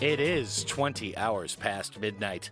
It is 20 hours past midnight,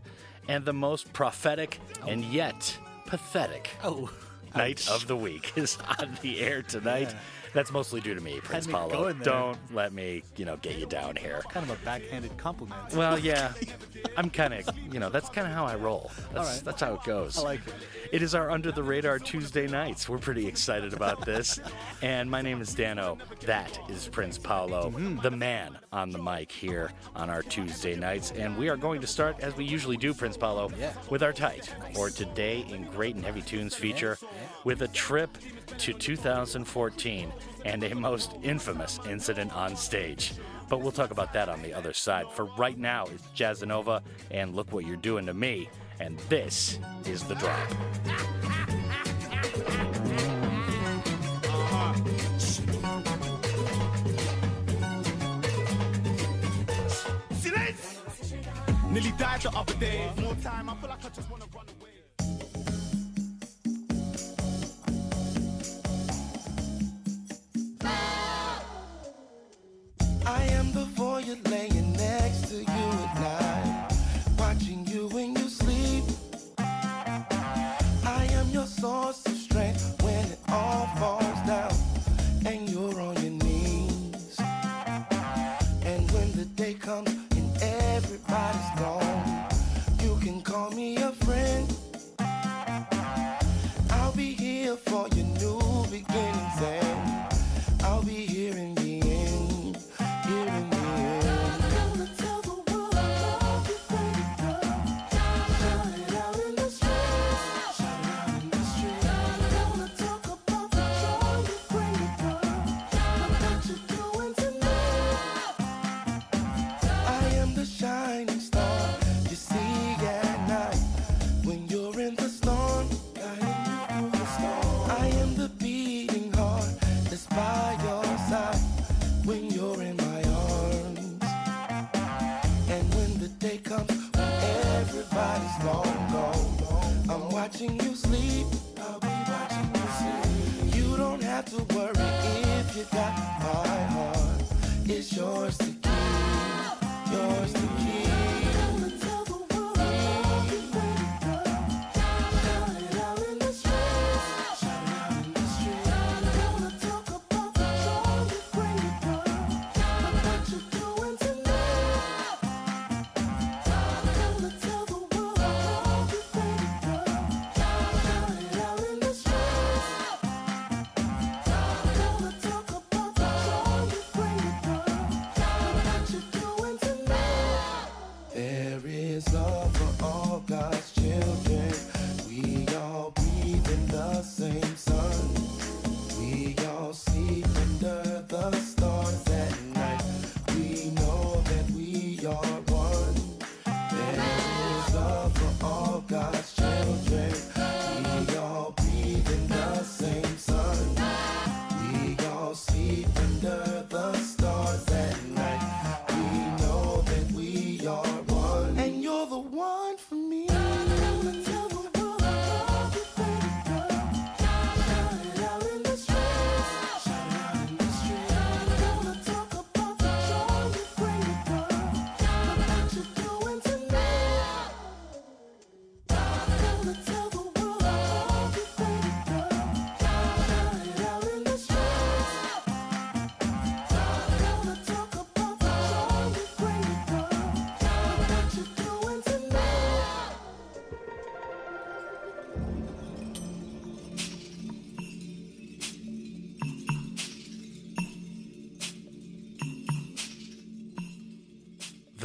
and the most prophetic and yet pathetic Oh, night of the week is on the air tonight. Yeah. That's mostly due to me, Prince Paolo. Don't let me, you know, get you down here. kind of a backhanded compliment. Well, yeah, I'm kind of, you know, that's kind of how I roll. That's, All right. that's how it goes. I like it. It is our Under the Radar Tuesday nights. We're pretty excited about this. and my name is Dano. That is Prince Paolo, Mm-hmm. the man on the mic here on our Tuesday nights. And we are going to start, as we usually do, Prince Paolo, Yeah. with our tight, or Today in Great and Heavy Tunes feature, with a trip to 2014 and a most infamous incident on stage. But we'll talk about that on the other side. For right now, it's Jazzanova, and look what you're doing to me. And this is the drop. Nearly died the other day. More time, I feel like I just wanna the voyeur laying next to you at night, watching you sleep. I'll be watching you sleep. You don't have to worry if you got my heart. It's yours to keep, yours to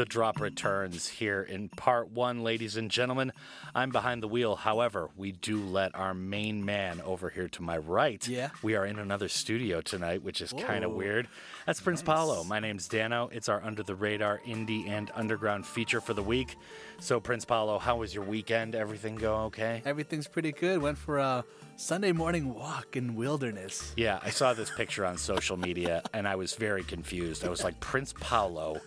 drop returns here in part one, ladies and gentlemen. I'm behind the wheel. However, we do let our main man over here to my right. Yeah. We are in another studio tonight, which is kind of weird. That's Prince Paolo. My name's Dano. It's our under the radar indie and underground feature for the week. So, Prince Paolo, how was your weekend? Everything go okay? Everything's pretty good. Went for a Sunday morning walk in wilderness. Yeah, I saw this picture on social media and I was very confused. I was like, Prince Paolo,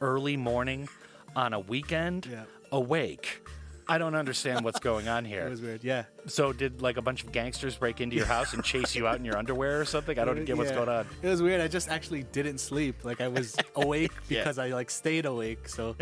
early morning on a weekend? Yeah. awake. I don't understand what's going on here. It was weird. Yeah. So, did like a bunch of gangsters break into your house and chase you out in your underwear or something? I don't get what's Yeah. going on. It was weird. I just actually didn't sleep. Like I was awake Yeah. because I like stayed awake. So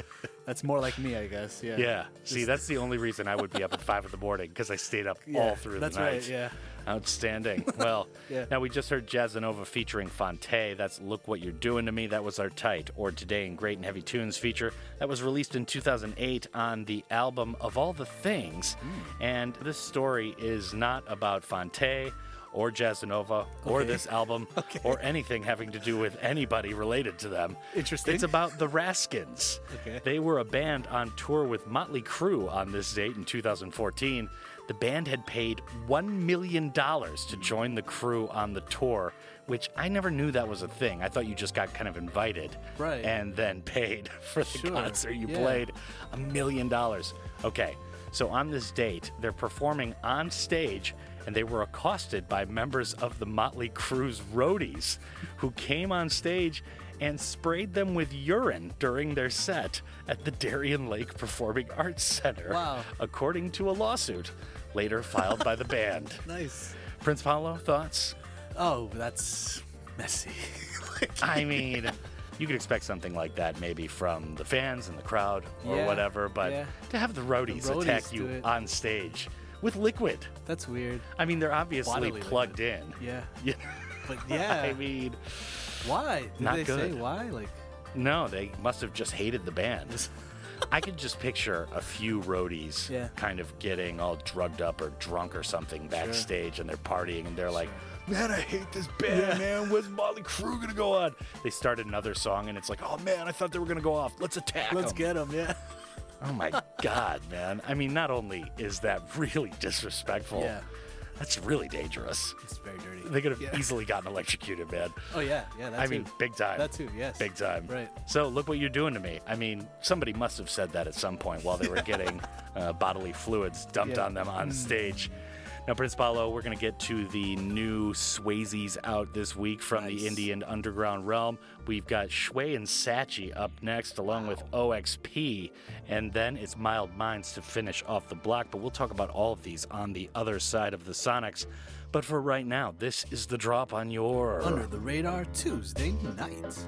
that's more like me, I guess. Yeah. Yeah. See, that's the only reason I would be up at five in the morning because I stayed up Yeah, all through that's the night. right, yeah. Outstanding. Well, Yeah. now we just heard Jazzanova featuring Phonte. That's Look What You're Doing to Me. That was our tight. Or Today in Great and Heavy Tunes feature. That was released in 2008 on the album Of All the Things. Hmm. And this story is not about Phonte. Or Jazzanova, or Okay. this album, or anything having to do with anybody related to them. Interesting. It's about the Raskins. Okay. They were a band on tour with Motley Crue on this date in 2014. The band had paid $1 million to join the crew on the tour, which I never knew that was a thing. I thought you just got kind of invited Right. and then paid for the Sure. concert you Yeah. played. A million dollars. Okay, so on this date, they're performing on stage and they were accosted by members of the Motley Crue's roadies who came on stage and sprayed them with urine during their set at the Darien Lake Performing Arts Center, Wow. according to a lawsuit later filed by the band. Nice. Prince Paolo, thoughts? Oh, that's messy. I mean, you could expect something like that maybe from the fans and the crowd or Yeah, whatever, but yeah. to have the roadies, The roadies attack you it. on stage with liquid. that's weird. I mean, they're obviously Bodily plugged in. Yeah. Yeah. But yeah. I mean, why? Did not they say good. why? Like no, they must have just hated the band. I could just picture a few roadies Yeah. kind of getting all drugged up or drunk or something backstage and they're partying and they're like, Man, I hate this band, man. When's Motley Crue gonna go on? They started another song and it's like, oh man, I thought they were gonna go off. Let's attack. let's 'em." get them. Yeah. Oh my god, man. I mean, not only is that really disrespectful, Yeah. That's really dangerous. It's very dirty. They could have Yeah. easily gotten electrocuted, man. Oh yeah, yeah. I too. mean, big time. That too. Yes. Big time. Right. So look what you're doing to me. I mean, somebody must have said that at some point while they were getting uh, bodily fluids dumped Yeah. Mm. on them on stage. Now, Prince Paolo, we're going to get to the new Swayzes out this week from the Indian underground realm. We've got Schwey and Satchy up next, along with OXP, and then it's Mild Minds to finish off the block. But we'll talk about all of these on the other side of the Sonics. But for right now, this is the drop on your. Under the radar Tuesday night.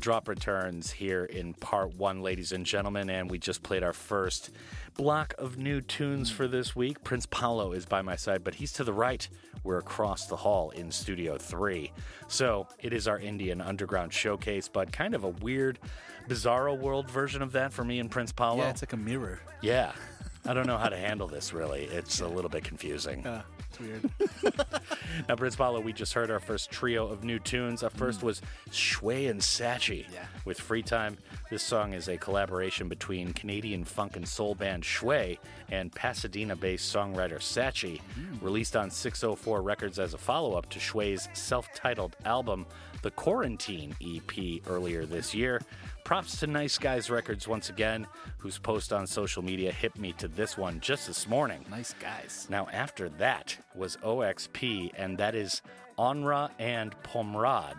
Drop returns here in part one, ladies and gentlemen, and we just played our first block of new tunes for this week. Prince Paolo is by my side, but he's to the right. We're across the hall in Studio 3. So it is our Indian Underground showcase, but kind of a weird, bizarro world version of that for me and Prince Paolo. Yeah, it's like a mirror. Yeah. I don't know how to handle this really. It's a little bit confusing. Uh, weird. Now, Prince Paolo, we just heard our first trio of new tunes. Our first mm. was Schwey and Satchy Yeah. with Free Time. This song is a collaboration between Canadian funk and soul band Schwey and Pasadena based songwriter Satchy, mm. released on 604 Records as a follow up to Schwey's self titled album, The Quarantine EP, earlier this year. Props to Nice Guys Records once again, whose post on social media hit me to this one just this morning. nice guys. Now, after that was OXP, and that is Onra and Pomrad.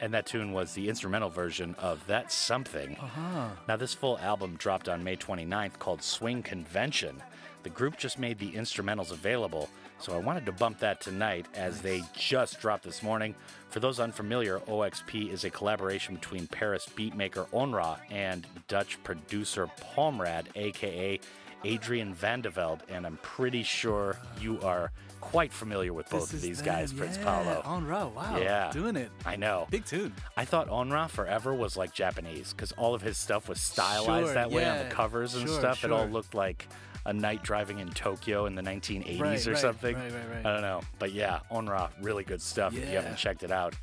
And that tune was the instrumental version of That Something. Uh-huh. Now, this full album dropped on May 29th called Swing Convention. The group just made the instrumentals available, so I wanted to bump that tonight as they just dropped this morning. For those unfamiliar, OXP is a collaboration between Paris beatmaker Onra and Dutch producer Pomrad, aka Adrian Vandeveld, and I'm pretty sure you are quite familiar with both This of these them, guys, Prince yeah, Paolo. Onra. Wow. Yeah. Doing it. I know. Big tune. I thought Onra forever was like Japanese because all of his stuff was stylized Sure, that way on the covers and Sure, stuff. It all looked like a night driving in Tokyo in the 1980s Right, or right, something. right, right, right. I don't know. But yeah, Onra, really good stuff if you haven't checked it out.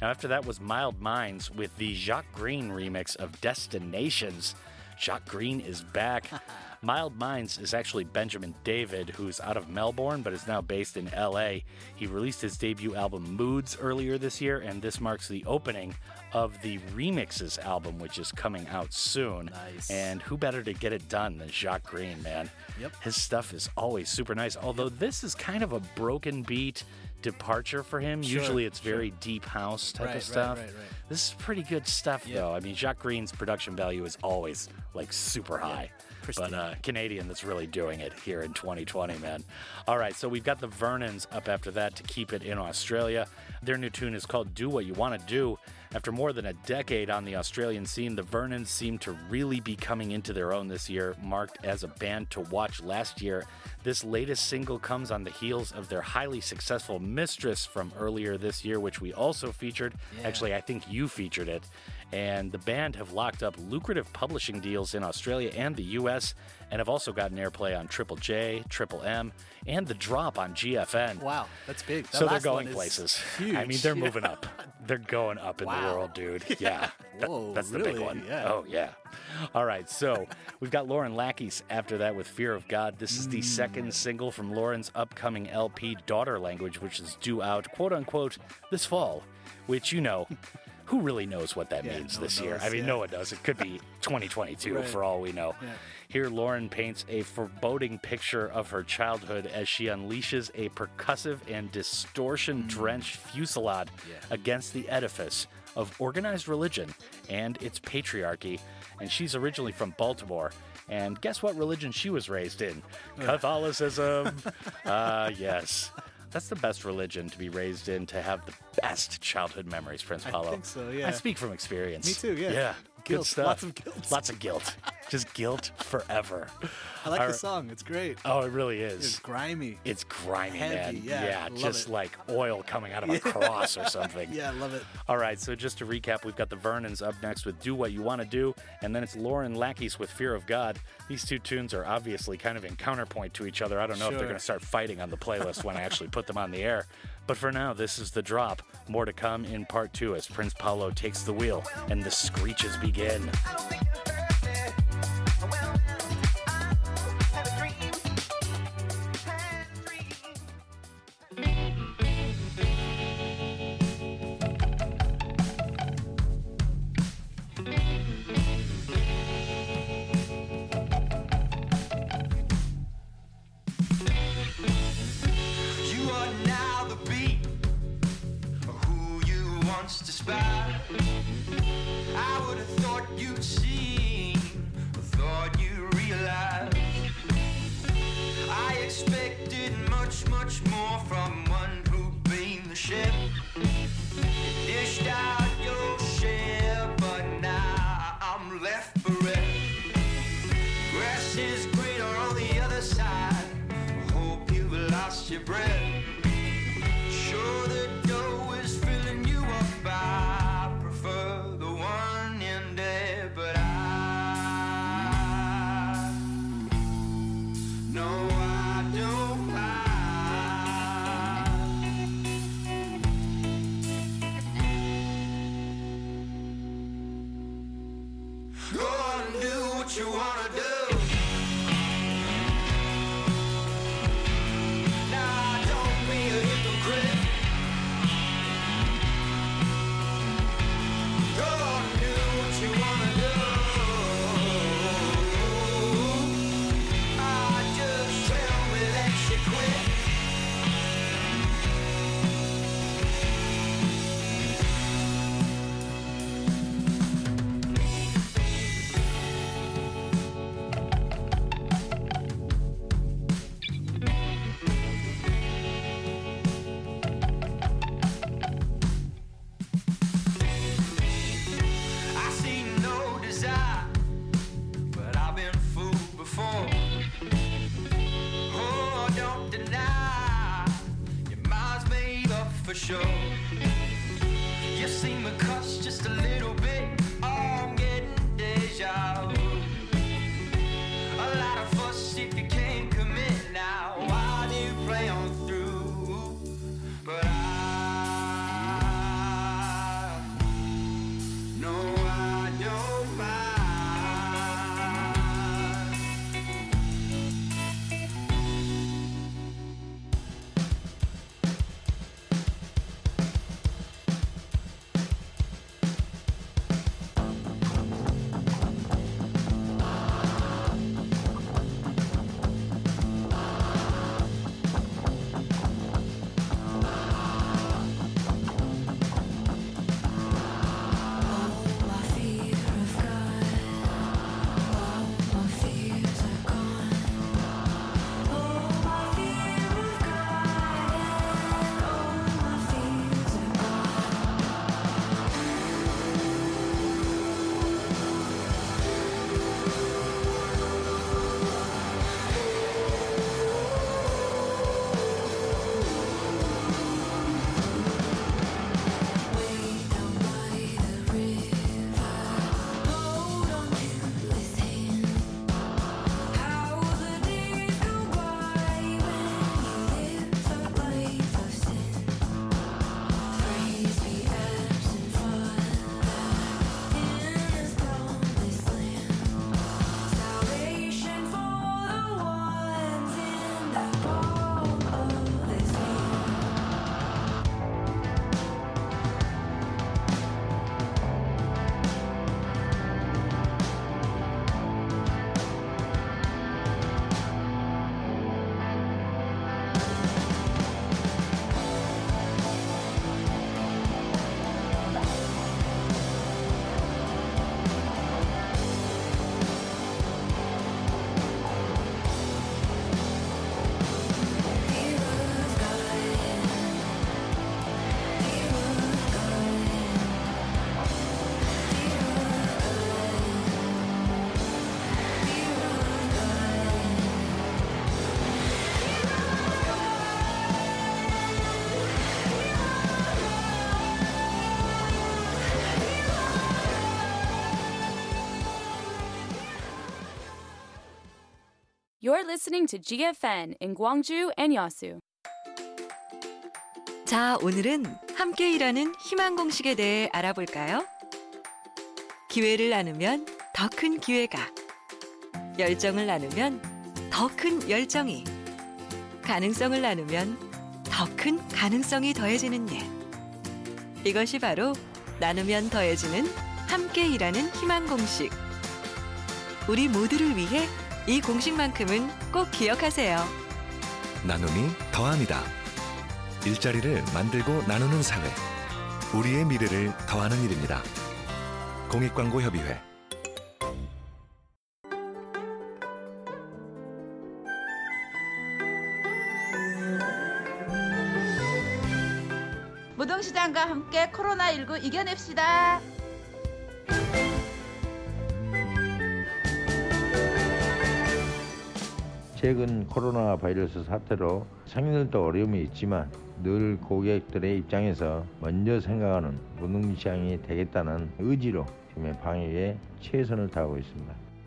Now, after that was Mild Minds with the Jacques Greene remix of Destinations. Jacques Greene is back. Mild Minds is actually Benjamin David, who's out of Melbourne but is now based in LA. He released his debut album Moods earlier this year, and this marks the opening of the Remixes album, which is coming out soon. Nice. And who better to get it done than Jacques Greene, man? Yep. His stuff is always super nice, although this is kind of a broken beat departure for him. Sure, Usually it's sure. very deep house type Right, of stuff. right, right. This is pretty good stuff, Yeah. though. I mean, Jacques Greene's production value is always like super high. But uh, Canadian that's really doing it here in 2020, man. All right, so we've got the Vernons up after that to keep it in Australia. Their new tune is called Do What You Want to Do. After more than a decade on the Australian scene, the Vernons seem to really be coming into their own this year, marked as a band to watch last year. This latest single comes on the heels of their highly successful Mistress from earlier this year, which we also featured. Yeah. Actually, I think you featured it. And the band have locked up lucrative publishing deals in Australia and the US, and have also gotten airplay on Triple J, Triple M, and The Drop on GFN. Wow. That's big. That So they're going places. Huge. I mean, they're moving up. They're going up in the world, dude. Yeah. That- Whoa, that's the big really? one. Yeah. Oh, yeah. All right. So we've got Lauren Lakis after that with Fear of God. This is the Mm. second single from Lauren's upcoming LP, Daughter Language, which is due out, quote unquote, this fall, which, you know, who really knows what that Yeah, means no this year? knows, I mean, yeah. no one knows. It could be 2022 Right. for all we know. Yeah. Here, Lauren paints a foreboding picture of her childhood as she unleashes a percussive and distortion drenched fusillade Mm. Against the edifice of organized religion and its patriarchy. And she's originally from Baltimore. And guess what religion she was raised in? Catholicism. Ah, yes. That's the best religion to be raised in to have the best childhood memories, Prince I think so, yeah. I speak from experience. Me too, yeah. Yeah. Good stuff. lots of guilt. Lots of guilt. Just guilt forever. I like All the song. It's great. Oh, it really is. It's grimy. It's grimy, Heavy, man. yeah, love just it. like oil coming out of a cross or something. Yeah, I love it. All right, so just to recap, we've got the Vernons up next with Do What You Want to Do, and then it's Lauren Lakis with Fear of God. These two tunes are obviously kind of in counterpoint to each other. I don't know if they're going to start fighting on the playlist when I actually put them on the air. But for now, this is the drop. More to come in part two as Prince Paolo takes the wheel and the screeches begin. You once despised. I would have thought you'd seen, thought you realized. I expected much, much more from one who beamed the ship. You dished out your share, wanna do. Listening to GFN in Gwangju and Yasu. 자, 오늘은 함께 일하는 희망 공식에 대해 알아볼까요? 기회를 나누면 더 큰 기회가, 열정을 나누면 더 큰 열정이, 가능성을 나누면 더 큰 가능성이 더해지는 일. 이것이 바로 나누면 더해지는 함께 일하는 희망 공식. 우리 모두를 위해 이 공식만큼은 꼭 기억하세요. 나눔이 더합니다. 일자리를 만들고 나누는 사회. 우리의 미래를 더하는 일입니다. 공익광고협의회 무등시장과 함께 코로나19 이겨냅시다. 최근 코로나 바이러스 사태로 상인들도 어려움이 있지만 늘 고객들의 입장에서 먼저 생각하는 무등시장이 되겠다는 의지로 지금 방역에 최선을 다하고 있습니다.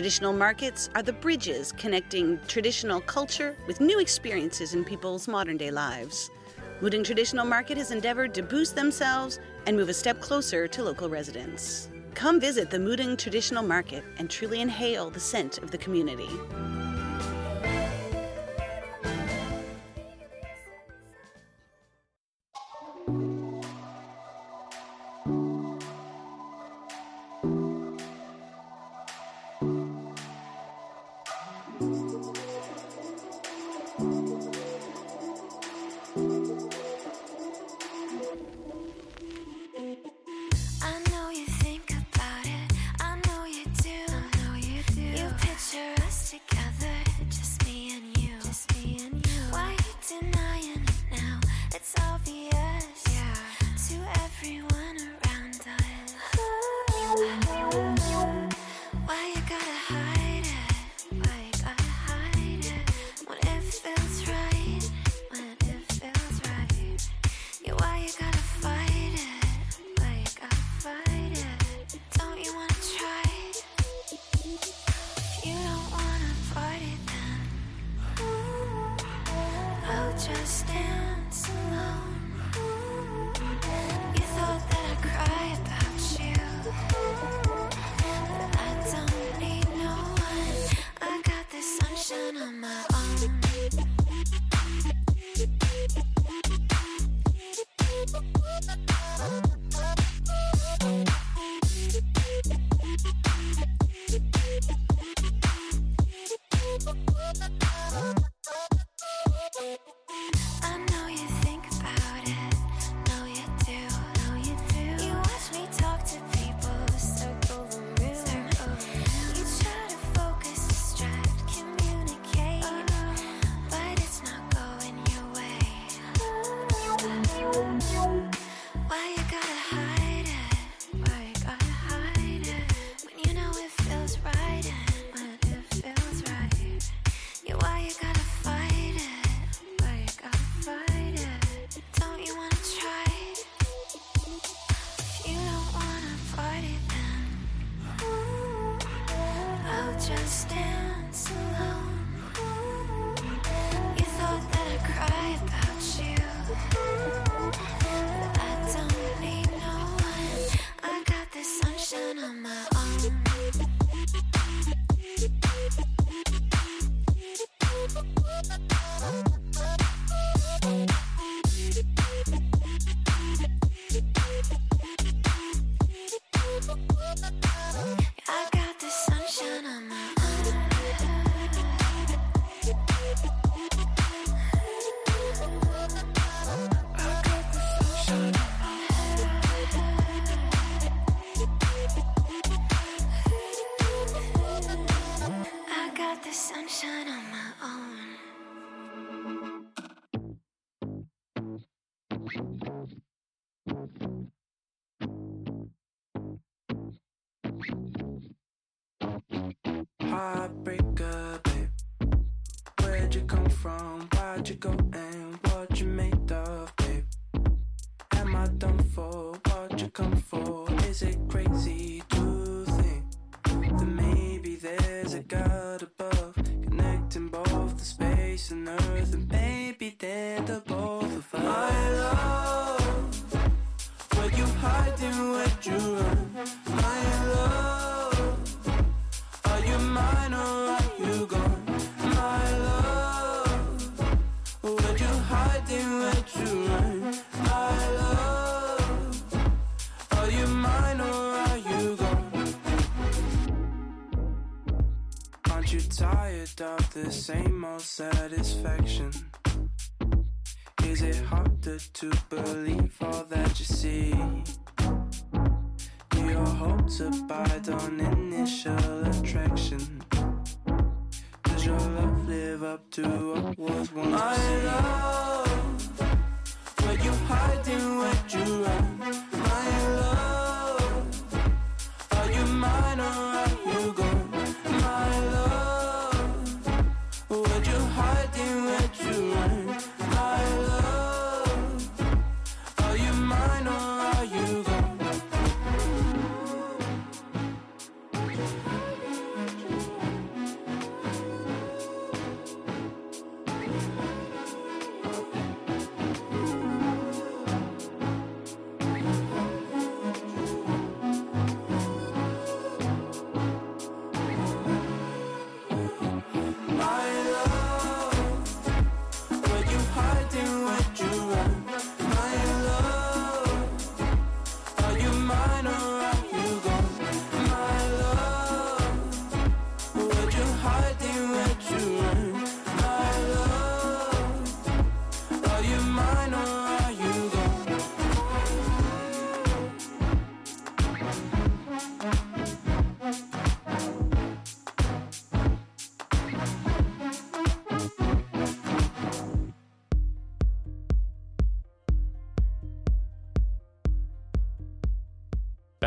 Traditional markets are the bridges connecting traditional culture with new experiences in people's modern day lives. Mudeung Traditional Market has endeavored to boost themselves and move a step closer to local residents. Come visit the Mudeung Traditional Market and truly inhale the scent of the community.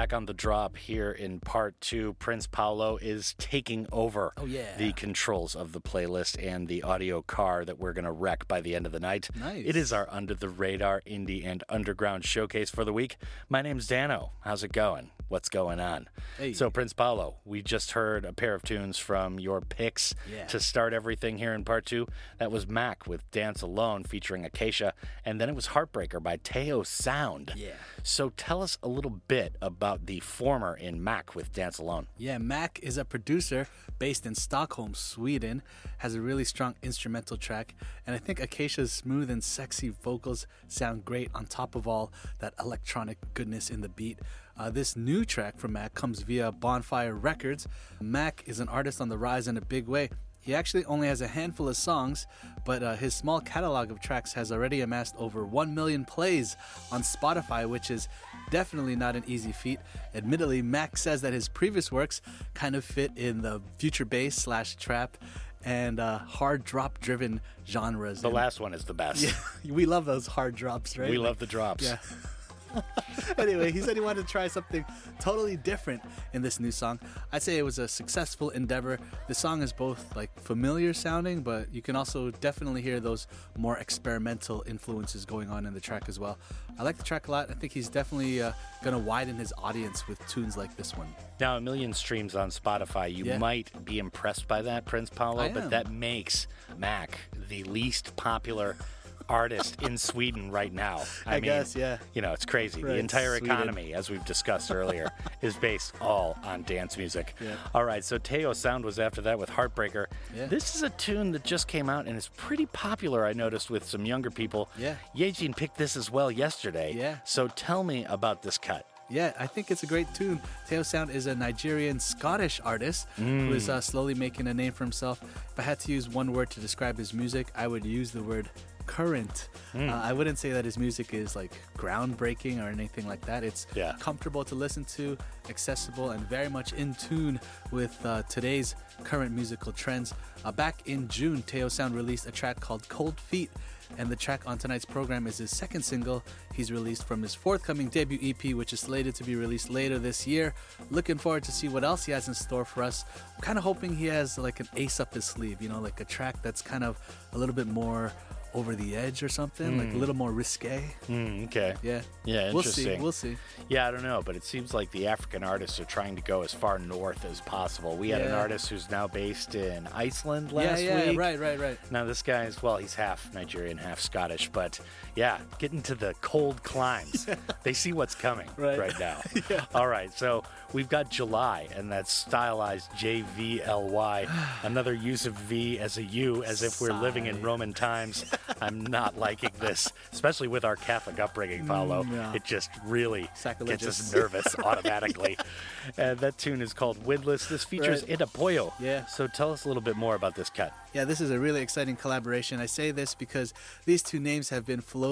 Back on the drop here in part two, Prince Paolo is taking over Oh, yeah. the controls of the playlist and the audio car that we're going to wreck by the end of the night. Nice. It is our under the radar indie and underground showcase for the week. My name's Dano. How's it going? What's going on? Hey. So, Prince Paolo, we just heard a pair of tunes from your picks Yeah. to start everything here in part two. That was Mak with Dance Alone featuring Akacia, and then it was Heartbreaker by Tayo Sound. Yeah. So tell us a little bit about the former in Mak with Dance Alone. Yeah, Mak is a producer based in Stockholm, Sweden, has a really strong instrumental track, and I think Akacia's smooth and sexy vocals sound great on top of all that electronic goodness in the beat. Uh, this new track from Mak comes via Bonfire Records. Mak is an artist on the rise in a big way. He actually only has a handful of songs, but uh, his small catalog of tracks has already amassed over 1 million plays on Spotify, which is definitely not an easy feat. Admittedly, Mak says that his previous works kind of fit in the future bass slash trap and uh, hard drop driven genres. The And- last one is the best. Yeah, we love those hard drops, right? We Like- love the drops. Yeah. anyway, he said he wanted to try something totally different in this new song. I'd say it was a successful endeavor. The song is both like familiar sounding, but you can also definitely hear those more experimental influences going on in the track as well. I like the track a lot. I think he's definitely uh, going to widen his audience with tunes like this one. Now, a million streams on Spotify. You Yeah. might be impressed by that, Prince Paolo, but that makes Mak the least popular artist in Sweden right now. I mean guess, yeah. You know, it's crazy. Right, the entire Sweden. economy, as we've discussed earlier, is based all on dance music. Yeah. All right, so Tayo Sound was after that with Heartbreaker. Yeah. This is a tune that just came out and is pretty popular, I noticed, with some younger people. Yeah. Yejin picked this as well yesterday. Yeah. So tell me about this cut. Yeah, I think it's a great tune. Tayo Sound is a Nigerian Scottish artist who is uh, slowly making a name for himself. If I had to use one word to describe his music, I would use the word current. Mm. Uh, I wouldn't say that his music is like groundbreaking or anything like that. It's Yeah. comfortable to listen to, accessible, and very much in tune with uh, today's current musical trends. Uh, back in June, Tayo Sound released a track called Cold Feet. And the track on tonight's program is his second single he's released from his forthcoming debut EP, which is slated to be released later this year. Looking forward to see what else he has in store for us. I'm kind of hoping he has like an ace up his sleeve, you know, like a track that's kind of a little bit more over the edge or something, like a Mm. little more risque. Mm, okay. Yeah. Yeah, We'll see, interesting. we'll see. Yeah, I don't know, but it seems like the African artists are trying to go as far north as possible. We had an artist who's now based in Iceland Yeah, last yeah, week. right, right, right. Now this guy guy's well, he's half Nigerian, half Scottish, but yeah, getting to the cold climes. They see what's coming Right. now. All right, so we've got July, and that's stylized J V L Y. Another use of V as a U, as if we're living in Roman times. I'm not liking this, especially with our Catholic upbringing, Paolo. Mm, yeah. It just really gets us nervous automatically. and that tune is called Windless. This features Right. Ida Pollo. Yeah. So tell us a little bit more about this cut. Yeah, this is a really exciting collaboration. I say this because these two names have been floating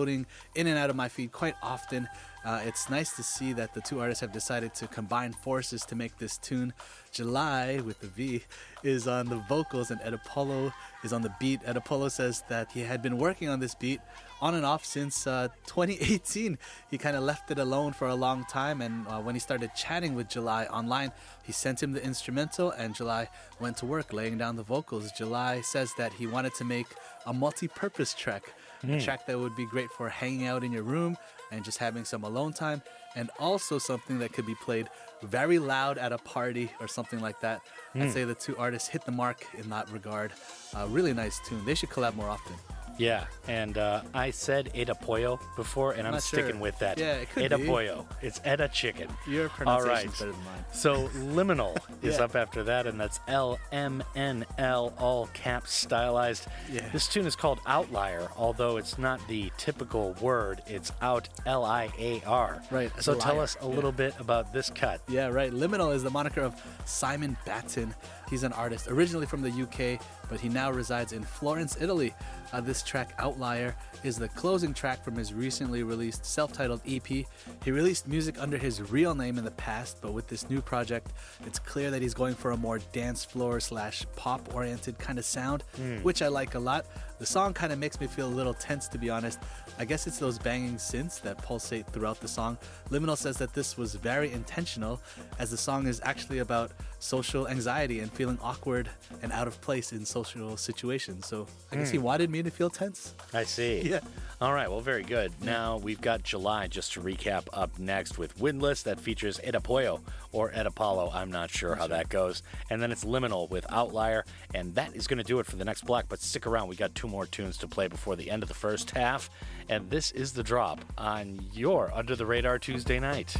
in and out of my feed quite often. Uh, it's nice to see that the two artists have decided to combine forces to make this tune. July, with the V, is on the vocals and Ed Apollo is on the beat. Ed Apollo says that he had been working on this beat on and off since uh, 2018. He kind of left it alone for a long time, and uh, when he started chatting with July online, he sent him the instrumental, and July went to work laying down the vocals. July says that he wanted to make a multi purpose track, a Hmm. track that would be great for hanging out in your room and just having some alone time, and also something that could be played very loud at a party or something like that. Hmm. I'd say the two artists hit the mark in that regard. Uh, really nice tune. They should collab more often. Yeah, and uh, I said Eda Pollo before, and I'm Not sticking with that. Yeah, it could Eda be. Pollo. It's Eda Chicken. Your pronunciation's better than mine. So Liminal is Yeah. up after that, and that's L M N L, all caps stylized. Yeah. This tune is called Outlier, although it's not the typical word. It's out L I A R. Right, So tell us a Yeah. little bit about this cut. Yeah, right. Liminal is the moniker of Simon Batten. He's an artist originally from the UK, but he now resides in Florence, Italy. Uh, this track, Outlier, is the closing track from his recently released self titled EP. He released music under his real name in the past, but with this new project, it's clear that he's going for a more dance floor slash pop oriented kind of sound, Mm. which I like a lot. The song kind of makes me feel a little tense, to be honest. I guess it's those banging synths that pulsate throughout the song. Liminal says that this was very intentional, as the song is actually about social anxiety and feeling awkward and out of place in social situations. So I guess he Hmm. wanted me to feel tense. I see. Yeah. All right. Well, very good. Now we've got July just to recap up next with Windless that features Eda Pollo or Ed Apollo. I'm not sure how that goes. And then it's Liminal with Outlier. And that is going to do it for the next block. But stick around. We got two more tunes to play before the end of the first half. And this is the drop on your Under the Radar Tuesday night.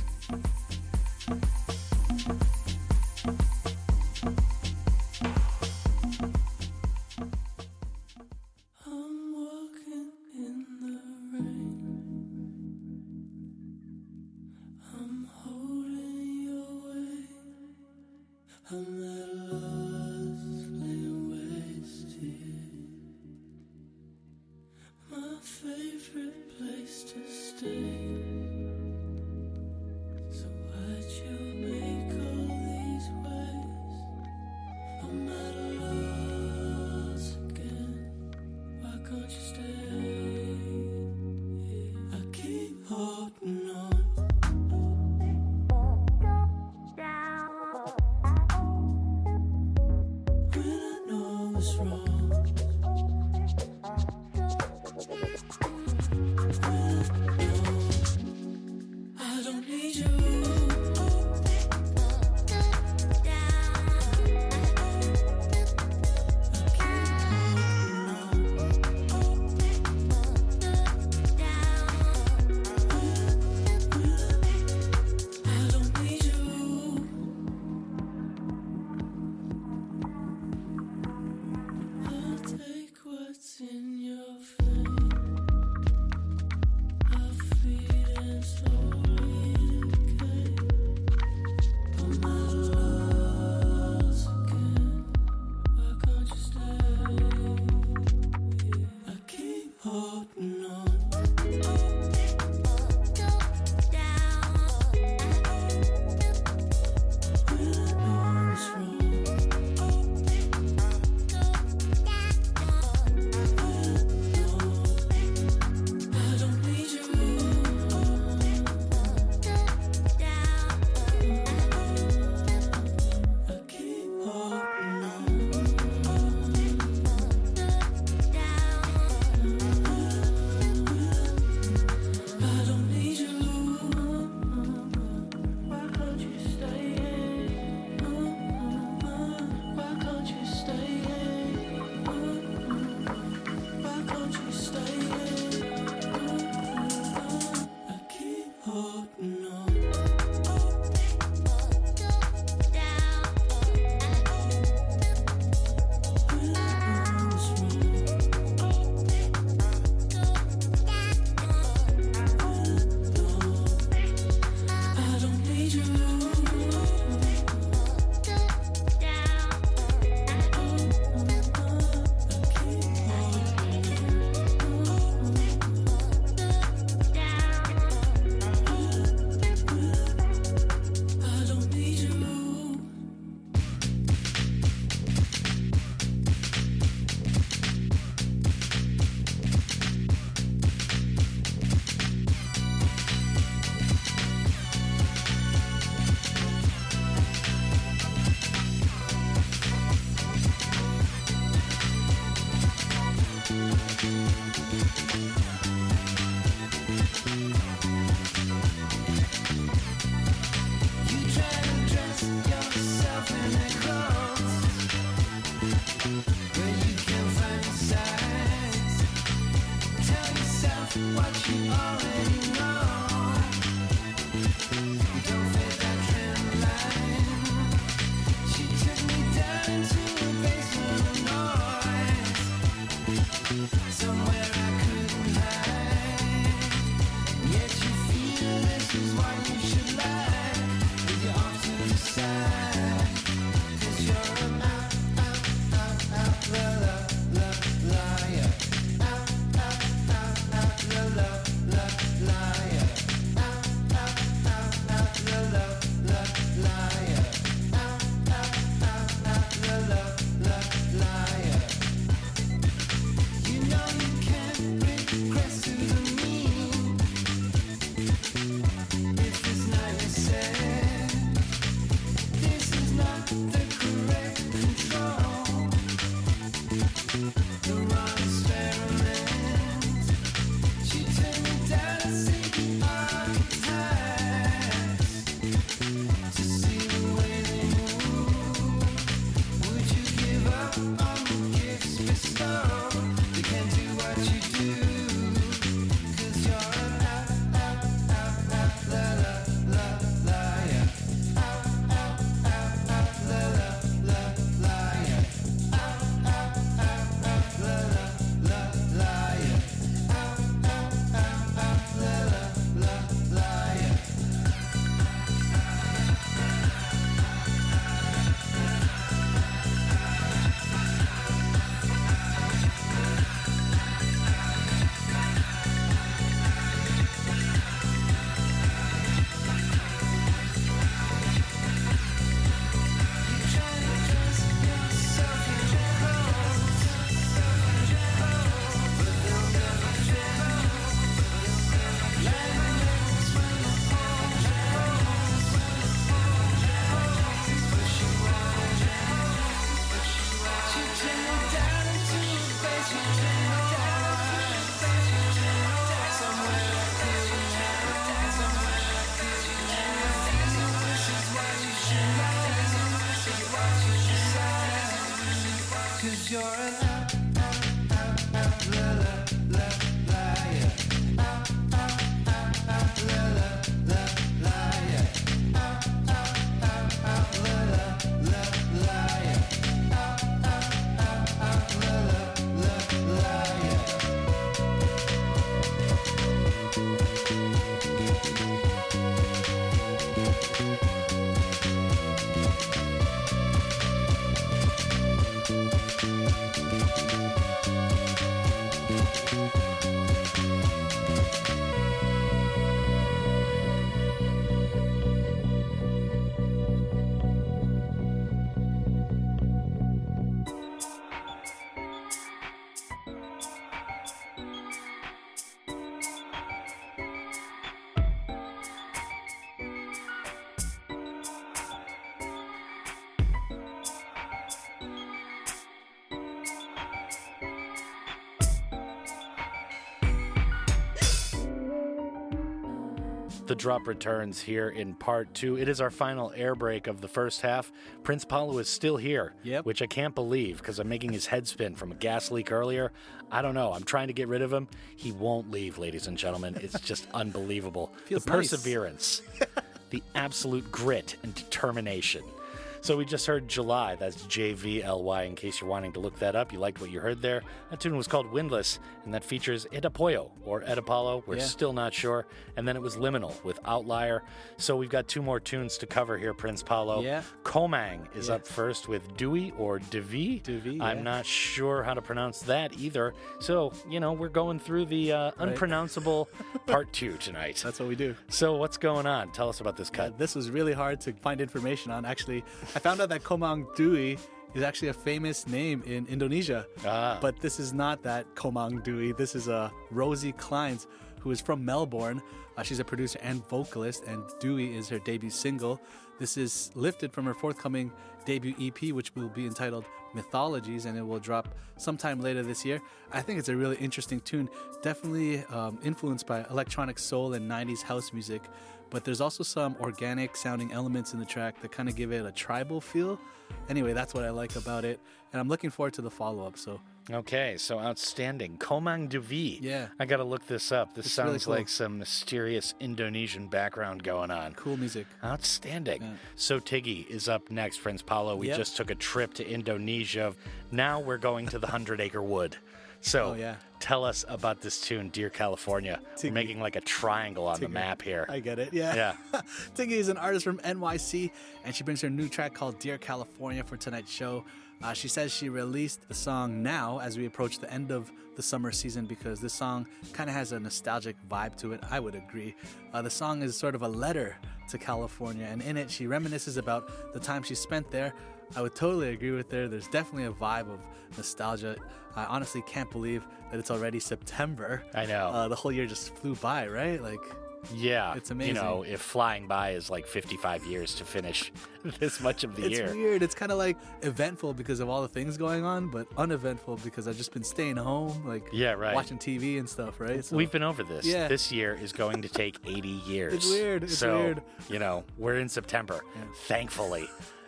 The drop returns here in part two. It is our final air break of the first half. Prince Paolo is still here, Yep. which I can't believe because I'm making his head spin from a gas leak earlier. I don't know. I'm trying to get rid of him. He won't leave, ladies and gentlemen. It's just unbelievable. Feels the nice. perseverance, the absolute grit and determination. So we just heard July. That's J V L Y. In case you're wanting to look that up, you liked what you heard there. That tune was called Windless, and that features Edapollo or Edapollo. We're Yeah. still not sure. And then it was Liminal with Outlier. So we've got two more tunes to cover here, Prince Paolo. Yeah. Komang is Yeah. up first with Dewi or Devi. Devi, I'm yeah. not sure how to pronounce that either. So, you know, we're going through the uh, unpronounceable part two tonight. That's what we do. So, what's going on? Tell us about this cut. this was really hard to find information on. Actually, I found out that Komang Dui is actually a famous name in Indonesia. Ah. But this is not that Komang Dui. This is uh, Rosie Kleins, who is from Melbourne. Uh, she's a producer and vocalist, and Dewi is her debut single. This is lifted from her forthcoming debut EP, which will be entitled Mythologies, and it will drop sometime later this year. I think it's a really interesting tune, definitely um, influenced by electronic soul and 90s house music, but there's also some organic sounding elements in the track that kind of give it a tribal feel. Anyway, that's what I like about it, and I'm looking forward to the follow up. So Okay, so outstanding. Komang Duvi. Yeah. I got to look this up. This It's really sounds cool. like some mysterious Indonesian background going on. Cool music. Outstanding. So Tiggy is up next, Friends Paolo. We Yep. just took a trip to Indonesia. Now we're going to the Hundred Acre Wood. So Oh, yeah. Tell us about this tune, Dear California. Tiggy. We're making like a triangle on the map here. I get it. Yeah. Yeah. Tiggy is an artist from NYC, and she brings her new track called Dear California for tonight's show. Uh, she says she released the song now as we approach the end of the summer season because this song kind of has a nostalgic vibe to it. I would agree. Uh, the song is sort of a letter to California, and in it, she reminisces about the time she spent there. I would totally agree with her. There's definitely a vibe of nostalgia. I honestly can't believe that it's already September. I know. Uh, the whole year just flew by, right? Like, Yeah. It's amazing. You know, if flying by is like 55 years to finish this much of the it's year. It's weird. It's kind of like eventful because of all the things going on, but uneventful because I've just been staying home, like Yeah, right. watching TV and stuff, right? So, We've been over this. Yeah. This year is going to take 80 years. It's weird. It's so, weird. you know, we're in September. Thankfully,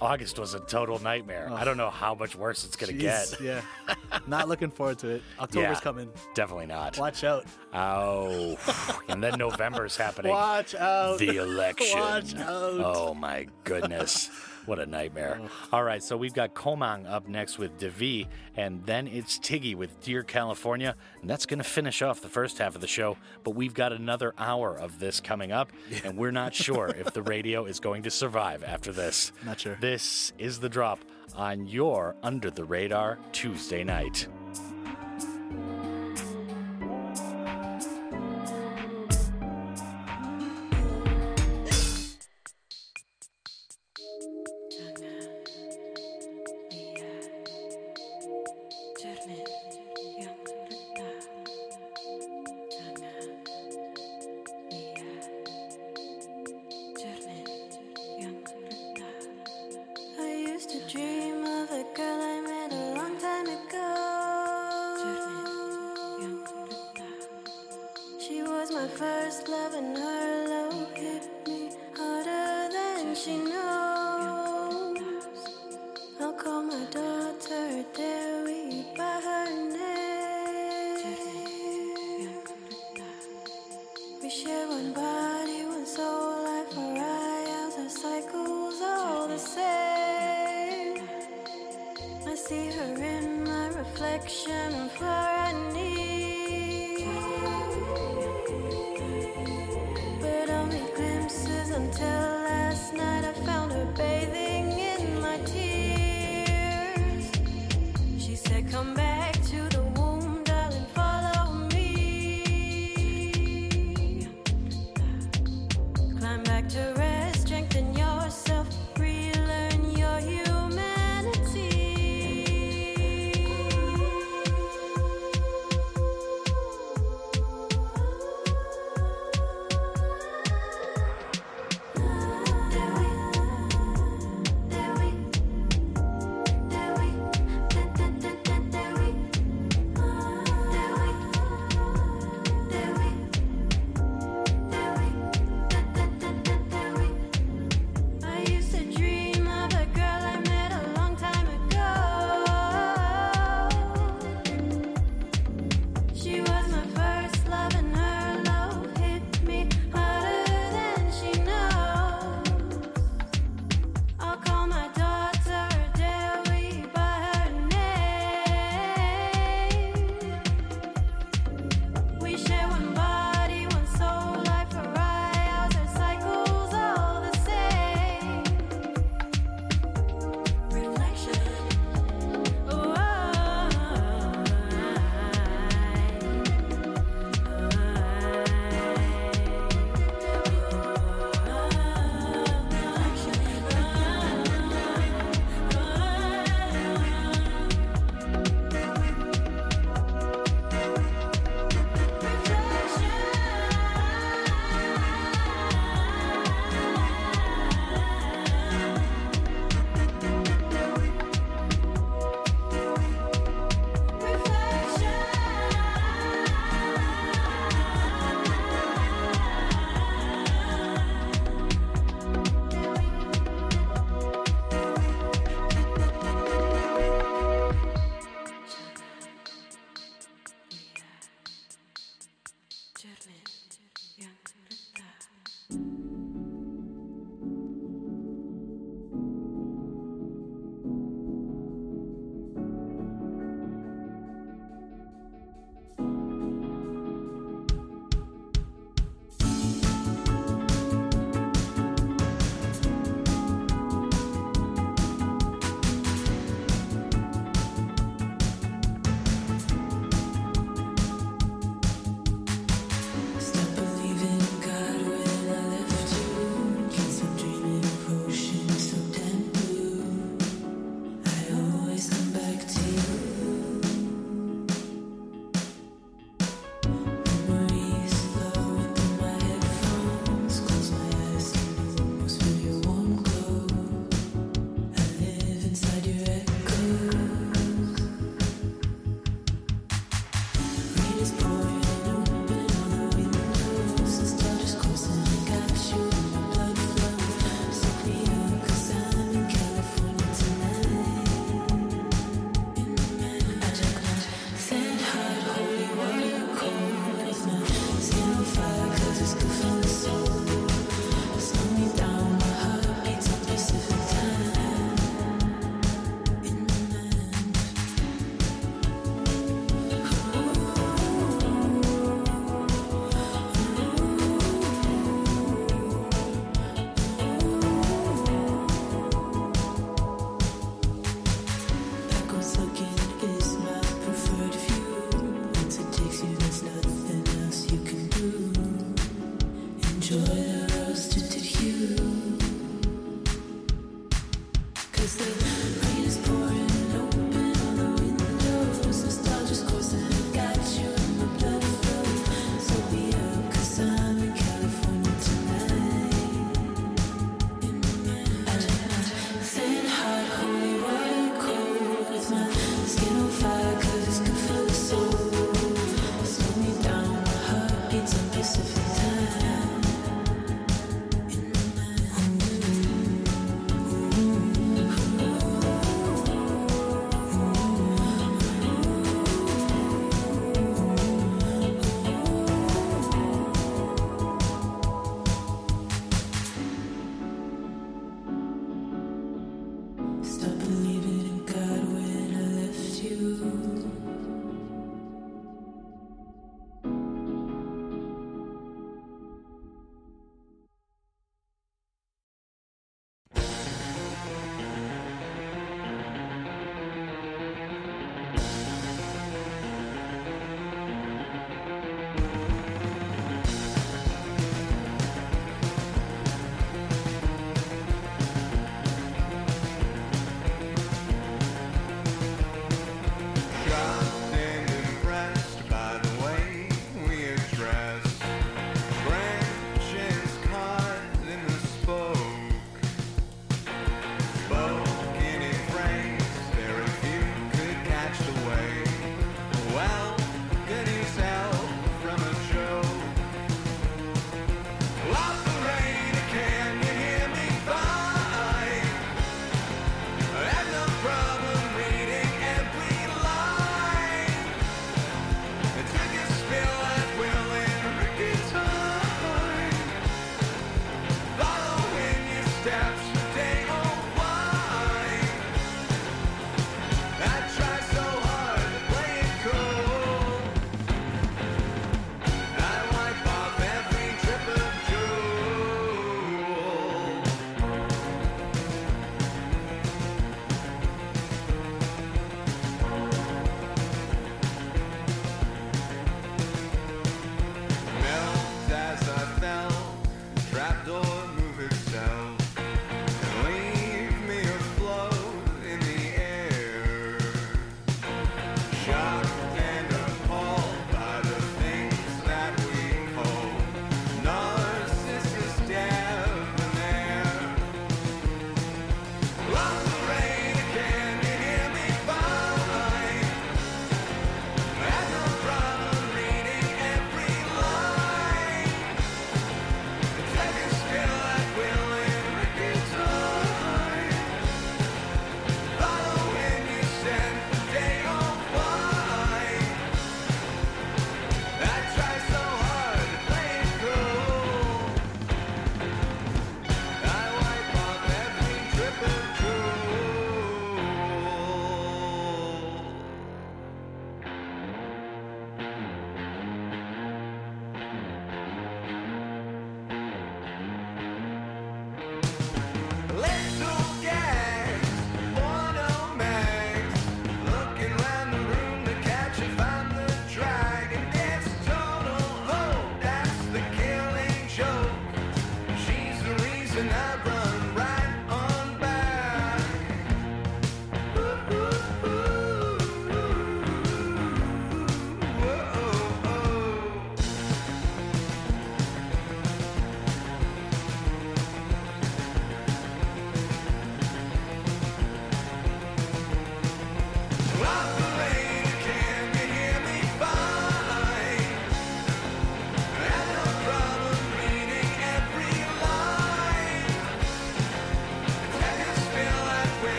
August was a total nightmare. I don't know how much worse it's going to get. Yeah, not looking forward to it. October's Yeah, coming. Definitely not. Watch out. Oh, and then November's happening. Watch out. The election. Watch out. Oh my goodness. What a nightmare. Mm. All right, so we've got Komang up next with Devi, and then it's Tiggy with Dear California, and that's going to finish off the first half of the show. But we've got another hour of this coming up, and we're not sure if the radio is going to survive after this. Not sure. This is the drop on your Under the Radar Tuesday night.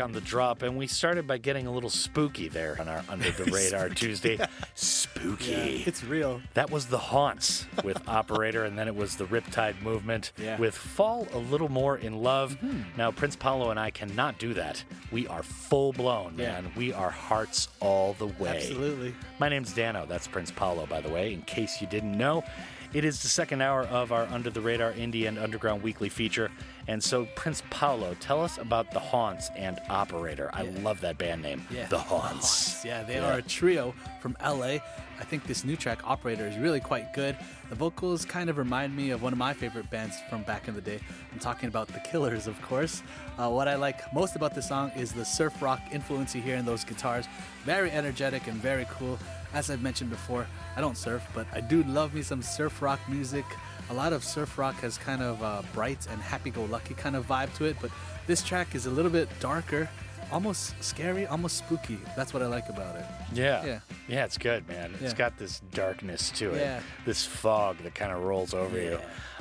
Back on the drop, and we started by getting a little spooky there on our Under the Radar Tuesday. Spooky. Yeah, it's real. That was the Haunts with Operator, and then it was the Riptide Movement Yeah. with Fall a Little More in Love. Mm-hmm. Now, Prince Paolo and I cannot do that. We are full blown, Yeah. man. We are hearts all the way. Absolutely. My name's Dano. That's Prince Paolo, by the way, in case you didn't know. It is the second hour of our Under the Radar Indie and Underground Weekly feature. And so, Prince Paolo, tell us about The Haunts and Operator. I love that band name, Yeah, The Haunts. Yeah, they Yeah. are a trio from LA. I think this new track, Operator, is really quite good. The vocals kind of remind me of one of my favorite bands from back in the day. I'm talking about The Killers, of course. Uh, what I like most about the song is the surf rock influence you hear in those guitars. Very energetic and very cool. As I've mentioned before, I don't surf, but I do love me some surf rock music. A lot of surf rock has kind of a bright and happy-go-lucky kind of vibe to it, but this track is a little bit darker, almost scary, almost spooky. That's what I like about it. Yeah. Yeah. Yeah, it's good, man. It's Yeah. got this darkness to it. Yeah. This fog that kind of rolls over you.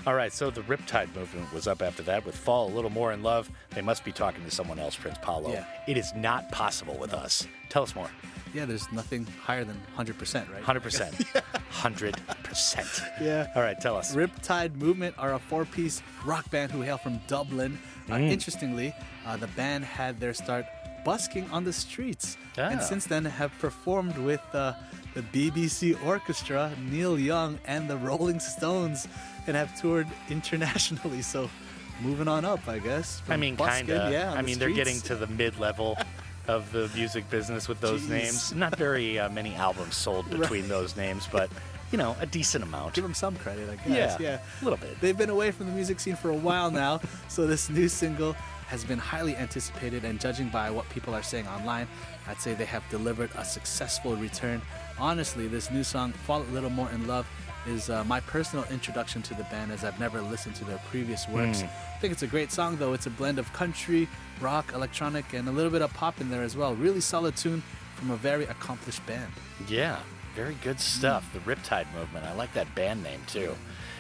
All right, so the Riptide movement was up after that with Fall a Little More in Love. They must be talking to someone else, Prince Paolo. Yeah. It is not possible with us. Tell us more. Yeah, there's nothing higher than 100%, right? 100%. 100%. Yeah. All right, tell us. Riptide Movement are a four piece rock band who hail from Dublin. Uh, Mm. interestingly, uh, the band had their start busking on the streets and Ah. since then have performed with uh, the BBC Orchestra, Neil Young, and the Rolling Stones and have toured internationally. So moving on up, I guess. I mean, kind of. Yeah, I the mean, they're getting to the mid level of the music business with those Jeez. names. Not very uh, many albums sold between Right. those names, but, you know, a decent amount. Give them some credit, I guess. Yeah, Yeah, a little bit. They've been away from the music scene for a while now, so this new single has been highly anticipated. And judging by what people are saying online, I'd say they have delivered a successful return. Honestly, this new song, "Fall a Little More in Love," is uh, my personal introduction to the band, as I've never listened to their previous works. Hmm. I think it's a great song, though. It's a blend of country, rock, electronic, and a little bit of pop in there as well. Really solid tune from a very accomplished band. Yeah, very good stuff. The Riptide movement. I like that band name too.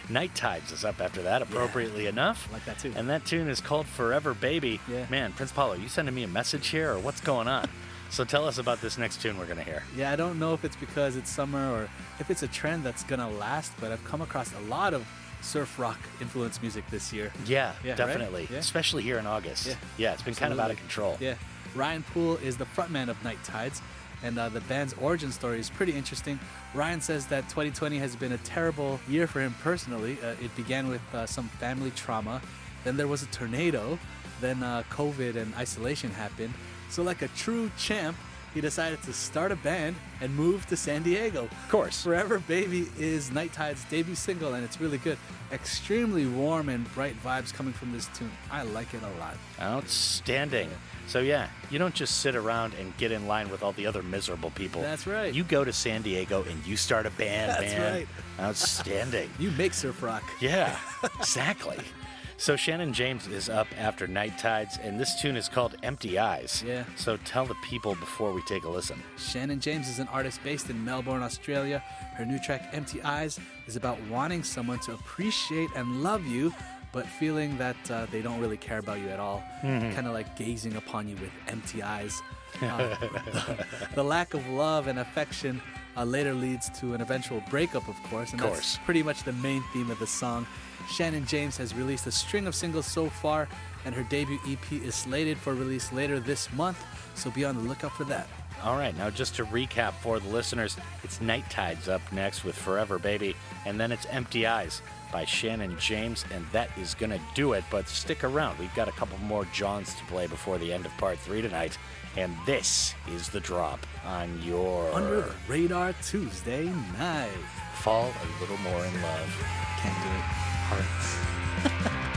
Nite Tides is up after that, appropriately enough. I like that too. And that tune is called Forever Baby. Yeah. Man, Prince Paolo, you sending me a message here or what's going on? so tell us about this next tune we're going to hear. Yeah, I don't know if it's because it's summer or if it's a trend that's gonna last, but I've come across a lot of surf rock influenced music this year. Yeah, Yeah, right? definitely. Yeah. Especially here in August. Yeah. Yeah, it's been kind of out of control. Yeah, Ryan Poole is the frontman of Nite Tides, and uh, the band's origin story is pretty interesting. Ryan says that 2020 has been a terrible year for him personally. Uh, it began with uh, some family trauma, then there was a tornado, then uh, COVID and isolation happened. So, like a true champ, he decided to start a band and move to San Diego. Of course. Forever Baby is Nite Tide's debut single, and it's really good. Extremely warm and bright vibes coming from this tune. I like it a lot. Outstanding. So yeah, you don't just sit around and get in line with all the other miserable people. That's right. You go to San Diego and you start a band, That's man. right. Outstanding. You make surf rock. Yeah, exactly. So Shannen James is up after Nite Tides, and this tune is called Empty Eyes. Yeah. So tell the people before we take a listen. Shannen James is an artist based in Melbourne, Australia. Her new track, Empty Eyes, is about wanting someone to appreciate and love you, but feeling that uh, they don't really care about you at all. Mhm. Kind of like gazing upon you with empty eyes. Uh, the, lack of love and affection uh, later leads to an eventual breakup, of course, and Of that's course. pretty much the main theme of the song. Shannen James has released a string of singles so far, and her debut EP is slated for release later this month, so be on the lookout for that. All right, now just to recap for the listeners, it's Nite Tides up next with Forever Baby, and then it's Empty Eyes by Shannen James, and that is going to do it. But stick around, we've got a couple more Johns to play before the end of part three tonight, and this is the drop on your Under the Radar Tuesday night. Fall a Little More in Love. Can't do it. Hearts.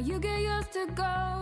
you get used to go.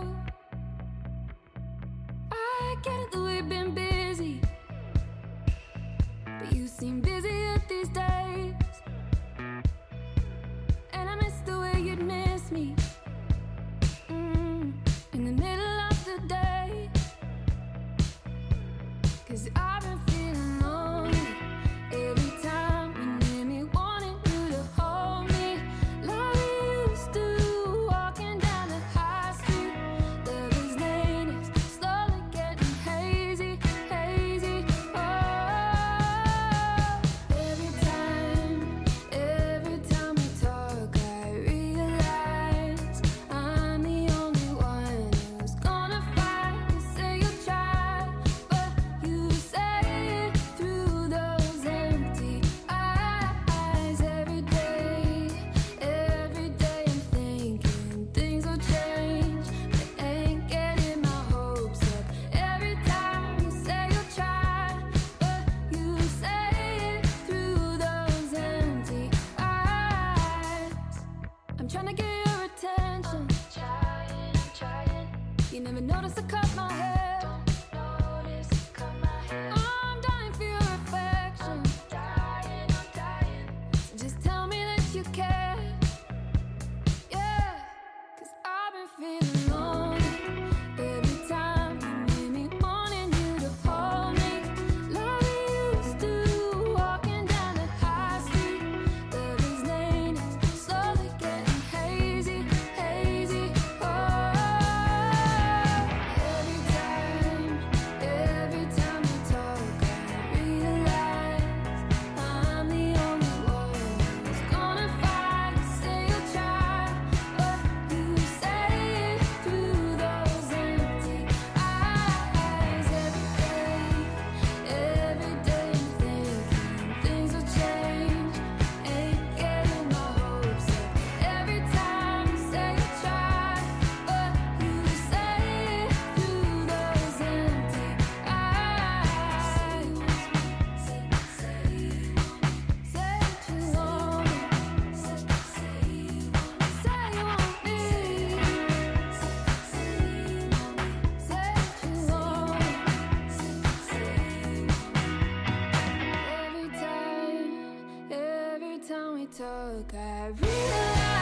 Talk, I realize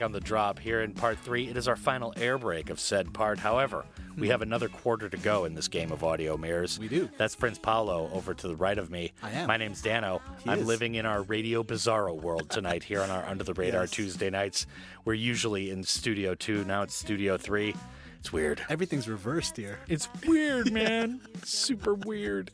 Back on the drop here in part three. It is our final air break of said part. However, we have another quarter to go in this game of audio mirrors. We do. That's Prince Paolo over to the right of me. I am. My name's Dano. He I'm is. living in our Radio Bizarro world tonight here on our Under the Radar Yes. Tuesday nights. We're usually in Studio 2. Now it's Studio 3. It's weird. Everything's reversed here. It's weird, man. Super weird.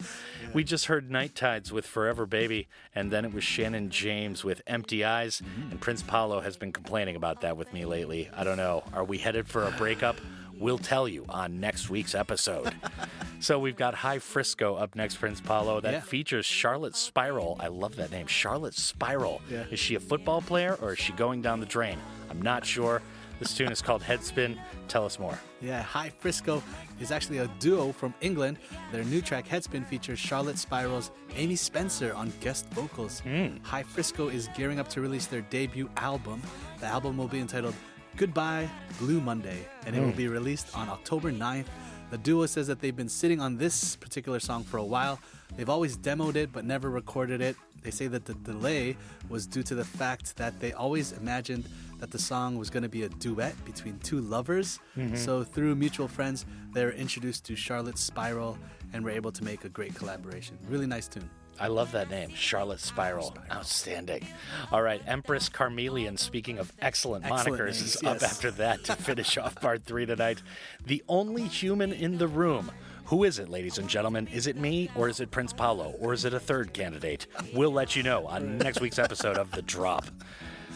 We just heard Nite Tides with Forever Baby, and then it was Shannen James with Empty Eyes. Mm-hmm. And Prince Paolo has been complaining about that with me lately. I don't know. Are we headed for a breakup? We'll tell you on next week's episode. so we've got Hi Frisco up next, Prince Paolo. That Yeah. features Charlotte Spiral. I love that name, Charlotte Spiral. Yeah. Is she a football player or is she going down the drain? I'm not sure. This tune is called Headspin. Tell us more. Yeah, Hi Frisco is actually a duo from England. Their new track Headspin features Charlotte Spiral's Amy Spencer on guest vocals. Hi Frisco is gearing up to release their debut album. The album will be entitled Goodbye Blue Monday, and it will Mm. be released on October 9th. The duo says that they've been sitting on this particular song for a while. They've always demoed it but never recorded it. They say that the delay was due to the fact that they always imagined that the song was going to be a duet between two lovers. Mhm. So through mutual friends, they were introduced to Charlotte's Spiral and were able to make a great collaboration. Really nice tune. I love that name, Charlotte Spiral. Outstanding. All right, Empress Carmelian, speaking of excellent, Excellent monikers, names, is up after that to finish off part three tonight. The only human in the room. Who is it, ladies and gentlemen? Is it me, or is it Prince Paolo, or is it a third candidate? We'll let you know on next week's episode of The Drop.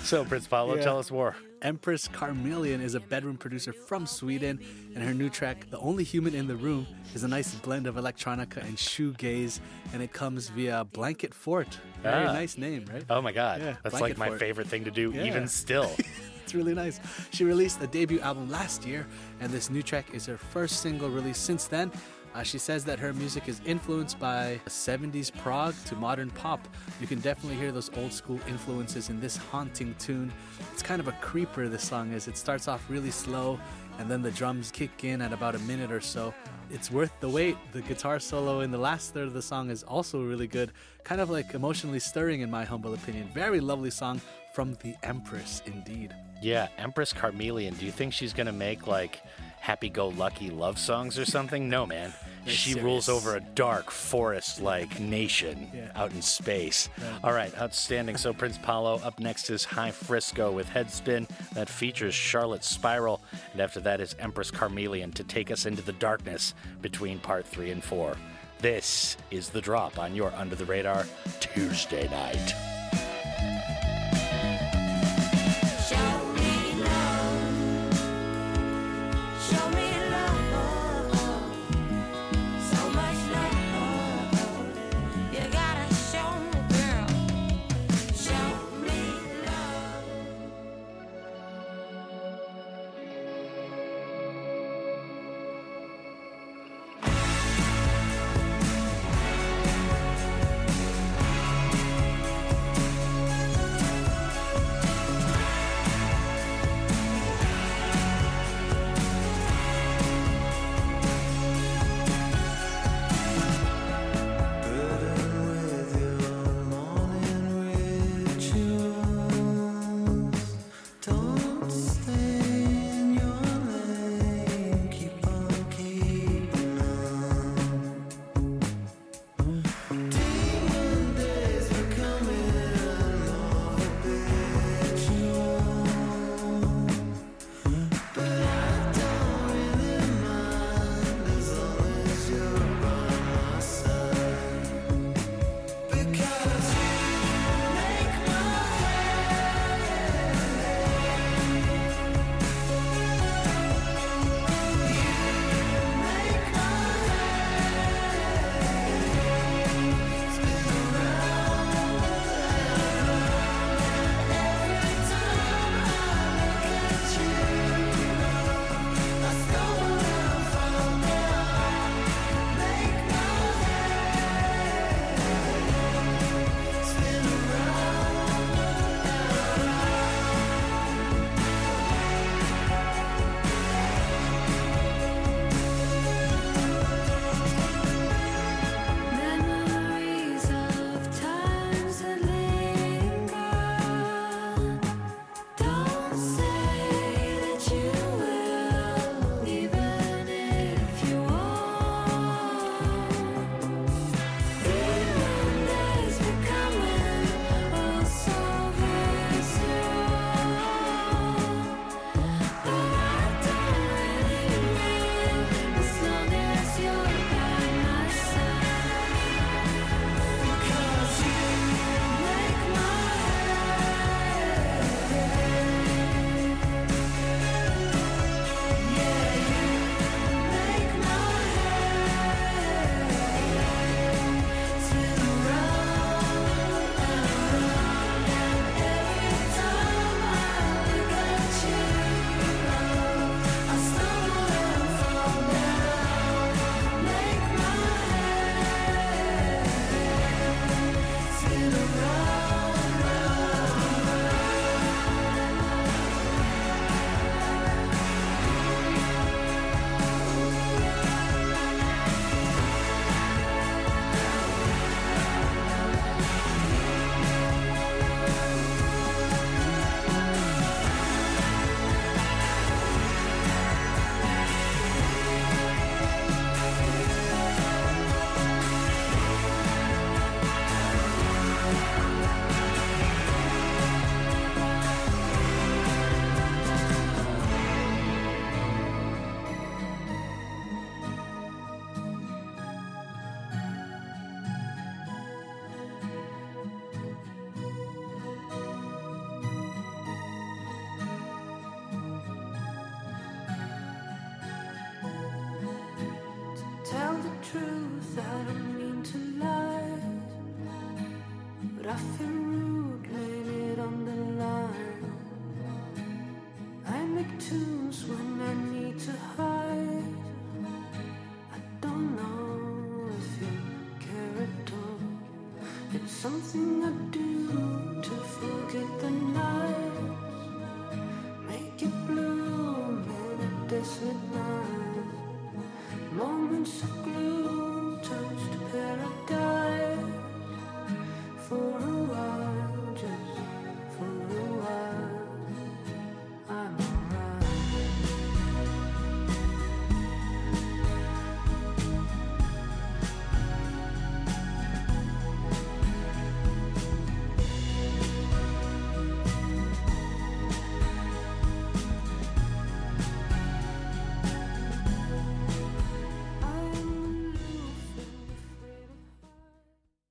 So, Prince Paolo, Yeah. tell us more. Empress Carmelian is a bedroom producer from Sweden, and her new track, The Only Human in the Room, is a nice blend of electronica and shoegaze, and it comes via Blanket Fort. Very Ah. nice name, right? Oh my God, Yeah, that's Blanket like my Fort. favorite thing to do, Yeah. even still. It's really nice. She released a debut album last year, and this new track is her first single released since then. Uh, she says that her music is influenced by 70s prog to modern pop. You can definitely hear those old school influences in this haunting tune. It's kind of a creeper, this song is. It starts off really slow, and then the drums kick in at about a minute or so. It's worth the wait. The guitar solo in the last third of the song is also really good, kind of like emotionally stirring, in my humble opinion. Very lovely song from the Empress, indeed. Yeah, Empress Carmelian. Do you think she's gonna make like happy-go-lucky love songs or something? No, man. She serious. rules over a dark forest-like nation Yeah. out in space. Right. All right, outstanding. So Prince Paolo. Up next is Hi Frisco with Headspin that features Charlotte Spiral, and after that is Empress Carmelian to take us into the darkness between part three and four. This is the drop on your Under the Radar Tuesday night.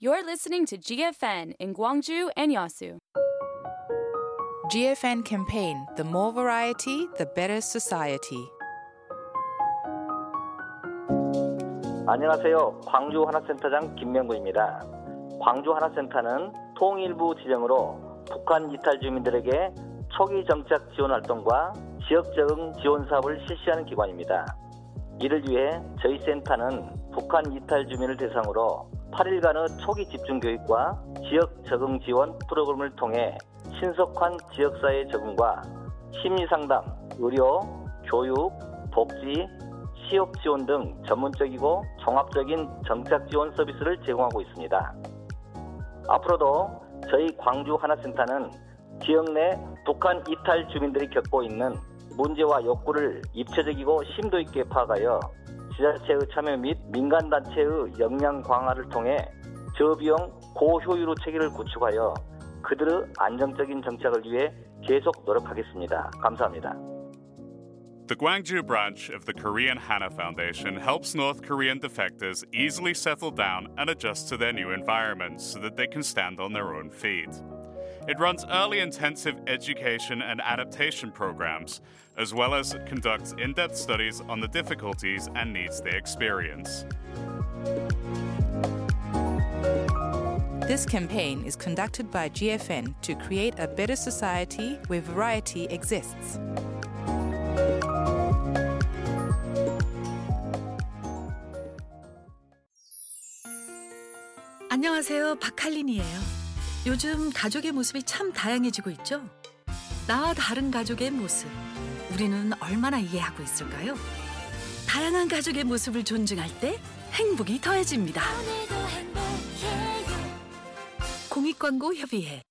You're listening to GFN in Gwangju and Yasu. GFN campaign The more variety, the better society. 안녕하세요. 광주 하나센터장 김명구입니다. 광주 하나센터는 통일부 지정으로 북한 이탈 주민들에게 초기 정착 지원 활동과 지역 적응 지원 사업을 실시하는 기관입니다. 이를 위해 저희 센터는 북한 이탈 주민을 대상으로 8일간의 초기 집중 교육과 지역 적응 지원 프로그램을 통해 신속한 지역사회 적응과 심리 상담, 의료, 교육, 복지, 취업 지원 등 전문적이고 종합적인 정착 지원 서비스를 제공하고 있습니다. 앞으로도 저희 광주 하나센터는 지역 내 북한 이탈 주민들이 겪고 있는 문제와 욕구를 입체적이고 심도 있게 파악하여 지자체의 참여 및 민간단체의 역량 강화를 통해 저비용 고효율의 체계를 구축하여 그들의 안정적인 정착을 위해 계속 노력하겠습니다. 감사합니다. The Gwangju branch of the Korean Hana Foundation helps North Korean defectors easily settle down and adjust to their new environments so that they can stand on their own feet. It runs early intensive education and adaptation programs, as well as conducts in depth studies on the difficulties and needs they experience. This campaign is conducted by GFN to create a better society where variety exists. 안녕하세요. 박할린이에요. 요즘 가족의 모습이 참 다양해지고 있죠? 나와 다른 가족의 모습. 우리는 얼마나 이해하고 있을까요? 다양한 가족의 모습을 존중할 때 행복이 더해집니다. 공익광고 협의회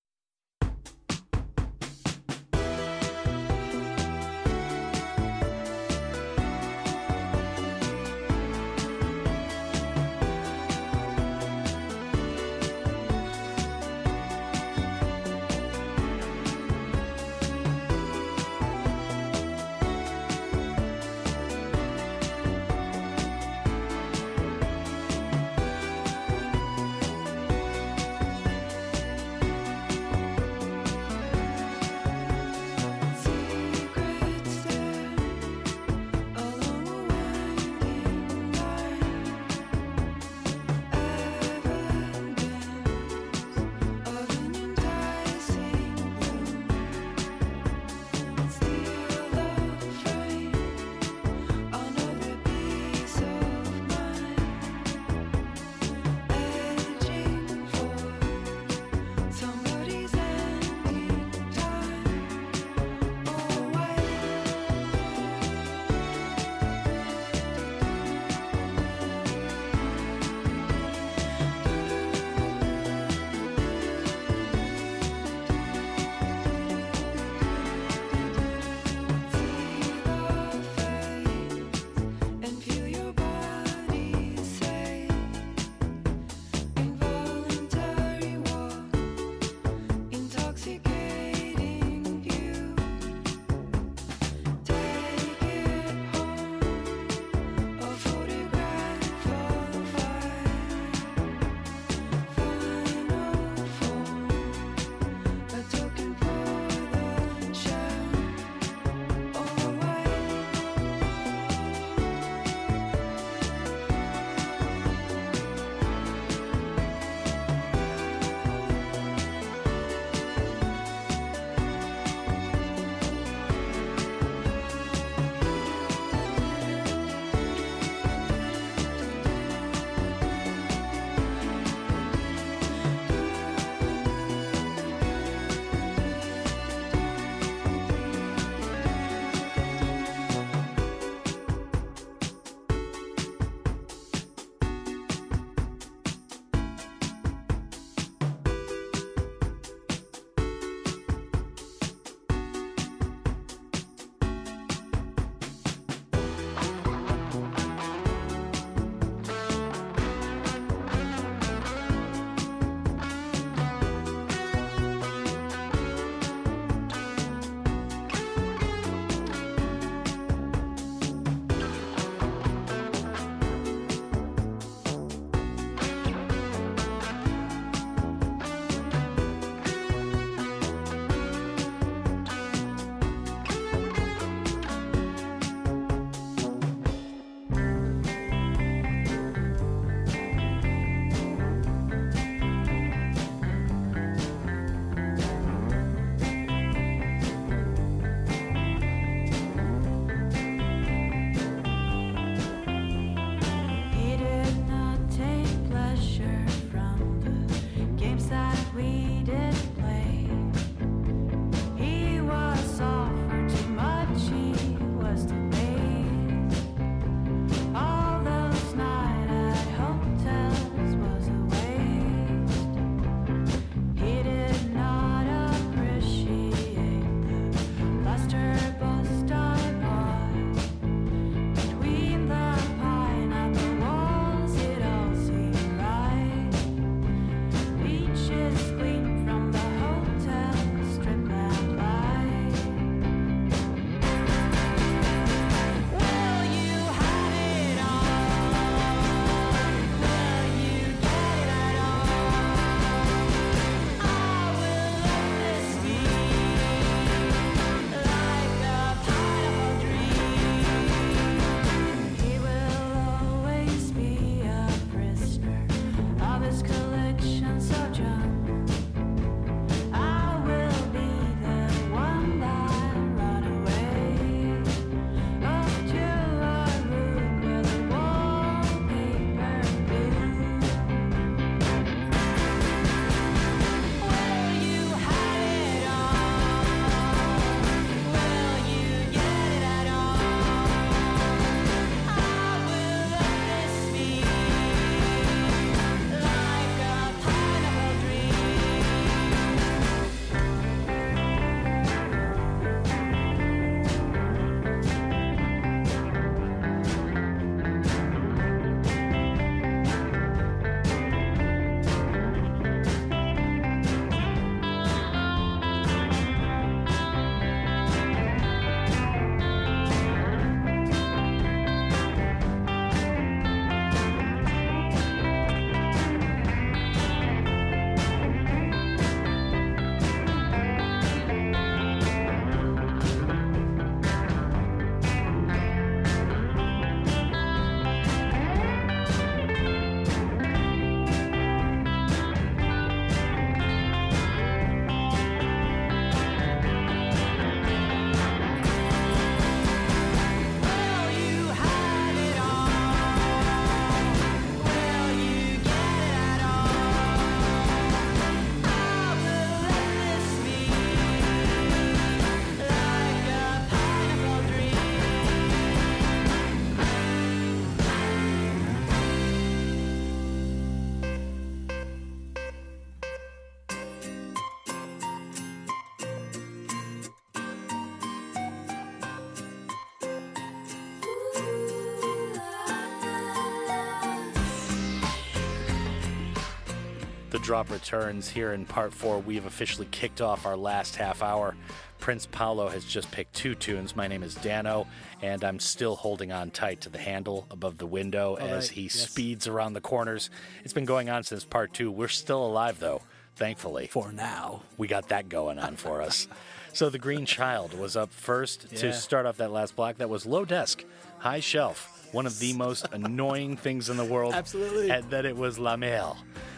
drop returns here in part four. We have officially kicked off our last half hour. Prince Paolo has just picked two tunes. My name is Dano, and I'm still holding on tight to the handle above the window All as right, he yes. speeds around the corners. It's been going on since part two. We're still alive, though, thankfully. For now. We got that going on for us. So the Green Child was up first Yeah. to start off that last block. That was low desk, high shelf. One of the most annoying things in the world. Absolutely. And then it was La Mer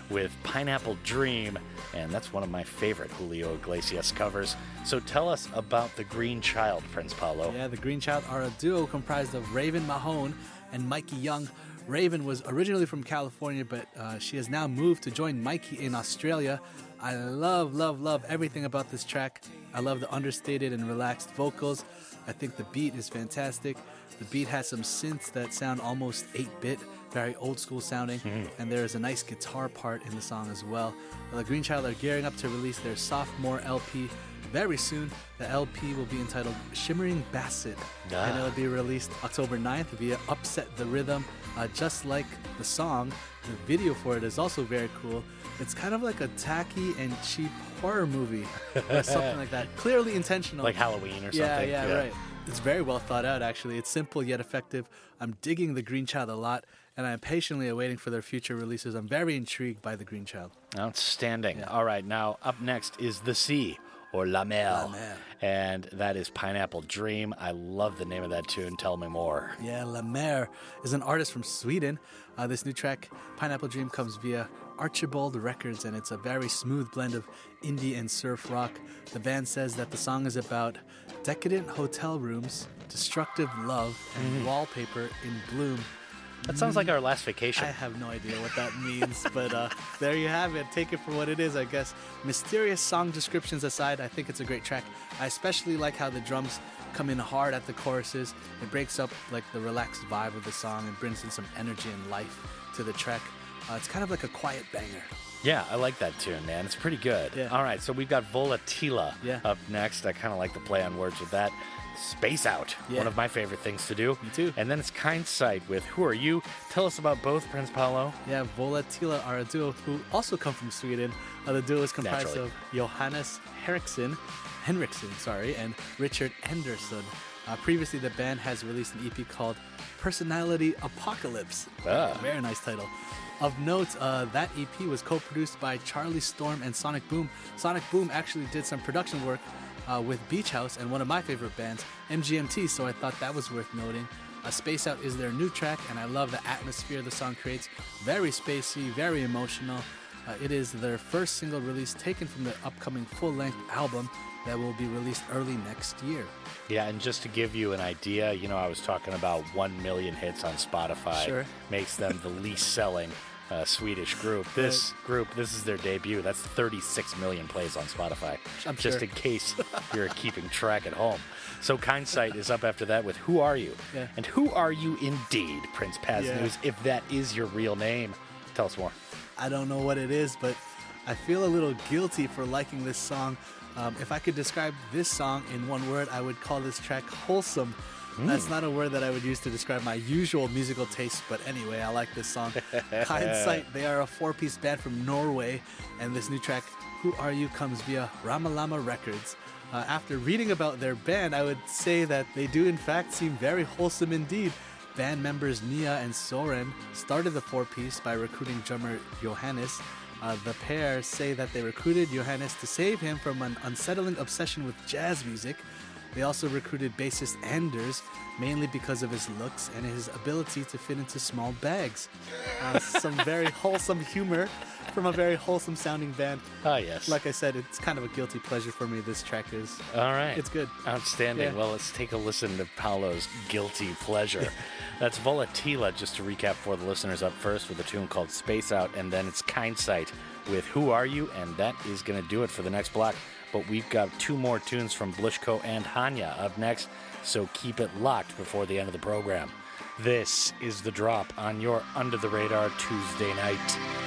with Pineapple Dream. And that's one of my favorite Julio Iglesias covers. So tell us about the Green Child, Prince Paolo. Yeah, the Green Child are a duo comprised of Raven Mahon and Mikey Young. Raven was originally from California, but uh, she has now moved to join Mikey in Australia. I love, love, love everything about this track. I love the understated and relaxed vocals. I think the beat is fantastic. The beat has some synths that sound almost 8 bit, very old school sounding, and there is a nice guitar part in the song as well. The Green Child are gearing up to release their sophomore LP very soon. The LP will be entitled Shimmering Basset, Ah. and it'll be released October 9th via Upset the Rhythm. Uh, just like the song, the video for it is also very cool. It's kind of like a tacky and cheap horror movie or something like that. Clearly intentional. Like Halloween or yeah, something. Yeah, Yeah. right. It's very well thought out, actually. It's simple yet effective. I'm digging The Green Child a lot, and I'm patiently awaiting for their future releases. I'm very intrigued by The Green Child. Outstanding. All right, now up next is The Sea or La Mer. La Mer. And that is Pineapple Dream. I love the name of that tune. Tell me more. Yeah, La Mer is an artist from Sweden. Uh, this new track, Pineapple Dream, comes via Archibald Records, and it's a very smooth blend of indie and surf rock. The band says that the song is about decadent hotel rooms, destructive love, and Mhm. wallpaper in bloom. That sounds like our last vacation. I have no idea what that means, but uh, there you have it. Take it for what it is, I guess. Mysterious song descriptions aside, I think it's a great track. I especially like how the drums come in hard at the choruses. It breaks up like the relaxed vibe of the song and brings in some energy and life to the track. Uh, it's kind of like a quiet banger. Yeah, I like that tune, man. It's pretty good. Yeah. All right, so we've got Vola Tila Yeah. up next. I kind of like the play on words with that. Space Out, Yeah. one of my favorite things to do. Me too. And then it's Kindsight with Who Are You? Tell us about both, Prince Paolo. Yeah, Vola Tila are a duo who also come from Sweden. Uh, the duo is comprised Naturally. of Johannes Henriksen, Henriksen, sorry, and Richard Anderson. Uh, previously, the band has released an EP called Personality Apocalypse. Ah. Very nice title. Of note, uh, that EP was co-produced by Charlie Storm and Sonic Boom. Sonic Boom actually did some production work uh, with Beach House and one of my favorite bands, MGMT, so I thought that was worth noting. Uh, Space Out is their new track, and I love the atmosphere the song creates. Very spacey, very emotional. Uh, it is their first single release taken from their upcoming full length album that will be released early next year. Yeah, and just to give you an idea, you know, I was talking about 1 million hits on Spotify. Sure. Makes them the least selling uh, Swedish group. This group, this is their debut. That's 36 million plays on Spotify. I'm just sure. in case you're keeping track at home. So Kindsight is up after that with Who Are You? Yeah. And who are you indeed, Prince Paz Yeah. News, if that is your real name? Tell us more. I don't know what it is, but I feel a little guilty for liking this song. Um, if I could describe this song in one word, I would call this track wholesome. That's not a word that I would use to describe my usual musical taste, but anyway, I like this song. Kindsight, they are a four piece band from Norway, and this new track, Who Are You, comes via Ramalama Records. Uh, after reading about their band, I would say that they do, in fact, seem very wholesome indeed. Band members Nia and Soren started the four piece by recruiting drummer Johannes. Uh, the pair say that they recruited Johannes to save him from an unsettling obsession with jazz music. They also recruited bassist Anders, mainly because of his looks and his ability to fit into small bags. Uh, some very wholesome humor from a very wholesome sounding band. Ah, yes. Like I said, it's kind of a guilty pleasure for me. This track is. All right. It's good. Outstanding. Yeah. Well, let's take a listen to Paolo's Guilty Pleasure. That's Vola Tila, just to recap for the listeners up first, with a tune called Space Out, and then it's Kindsight with Who Are You? And that is going to do it for the next block. But we've got two more tunes from Blishko and Hanya up next, so keep it locked before the end of the program. This is The Drop on your Under the Radar Tuesday night.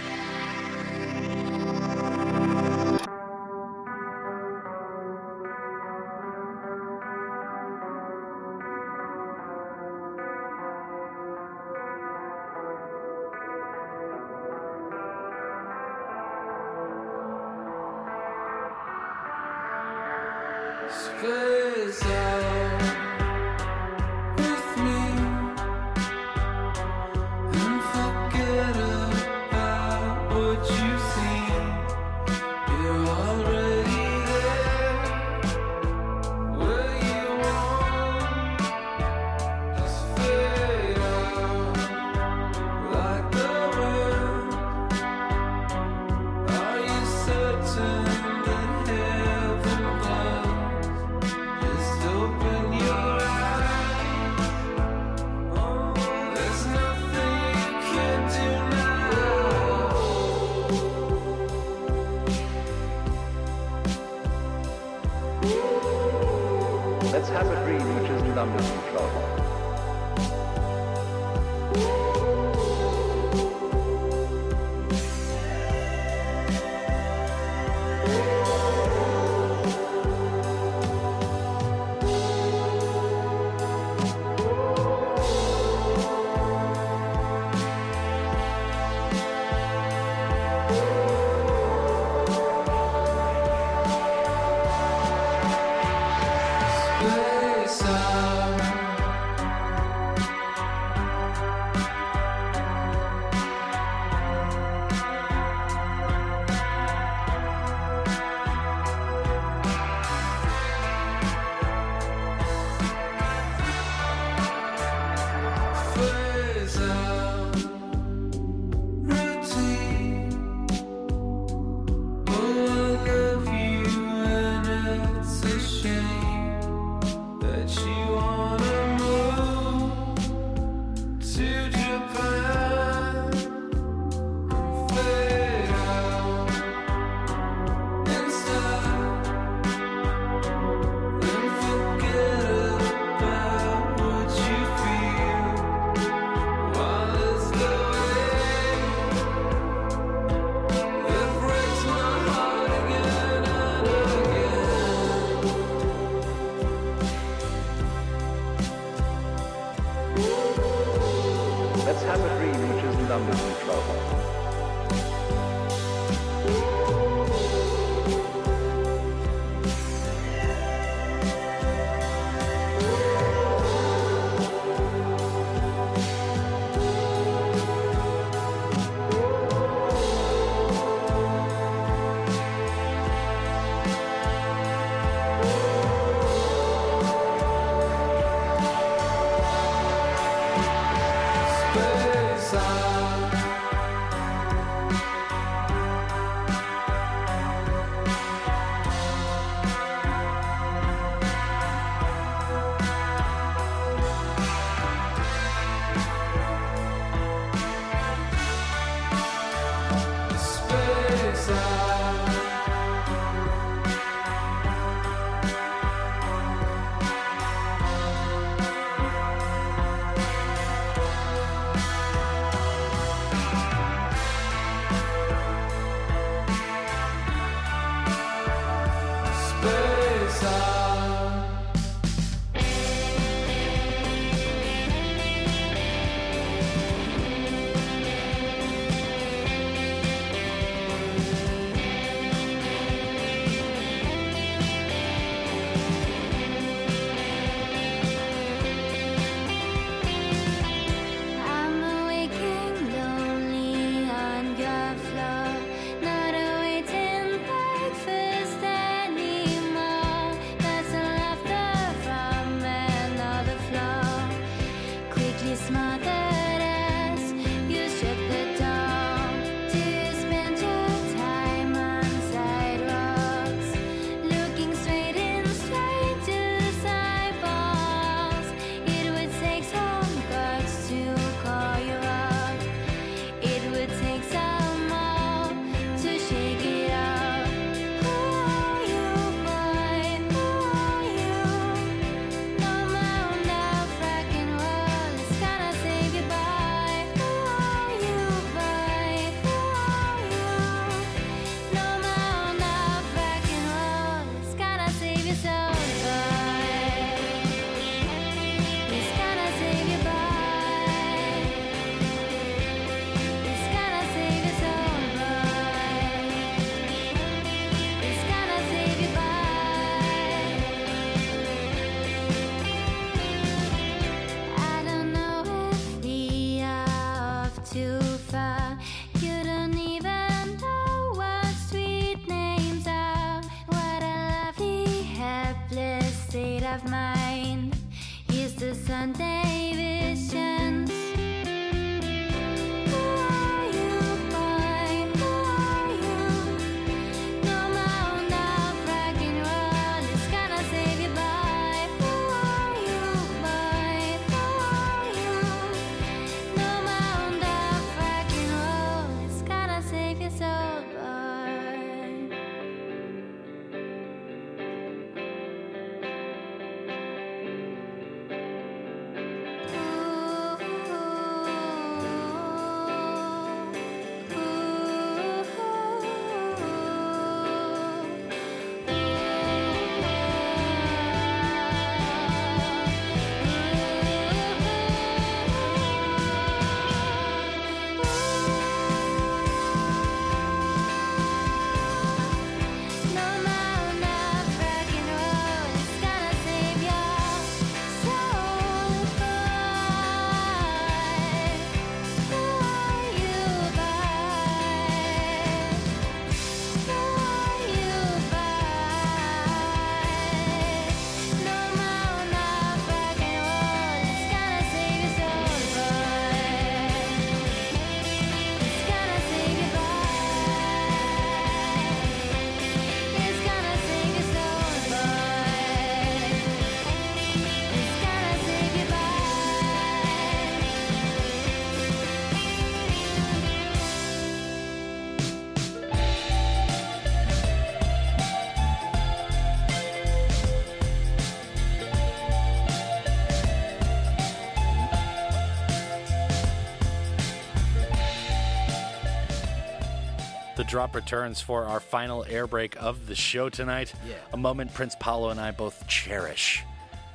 Drop returns for our final air break of the show tonight. Yeah. A moment Prince Paolo and I both cherish,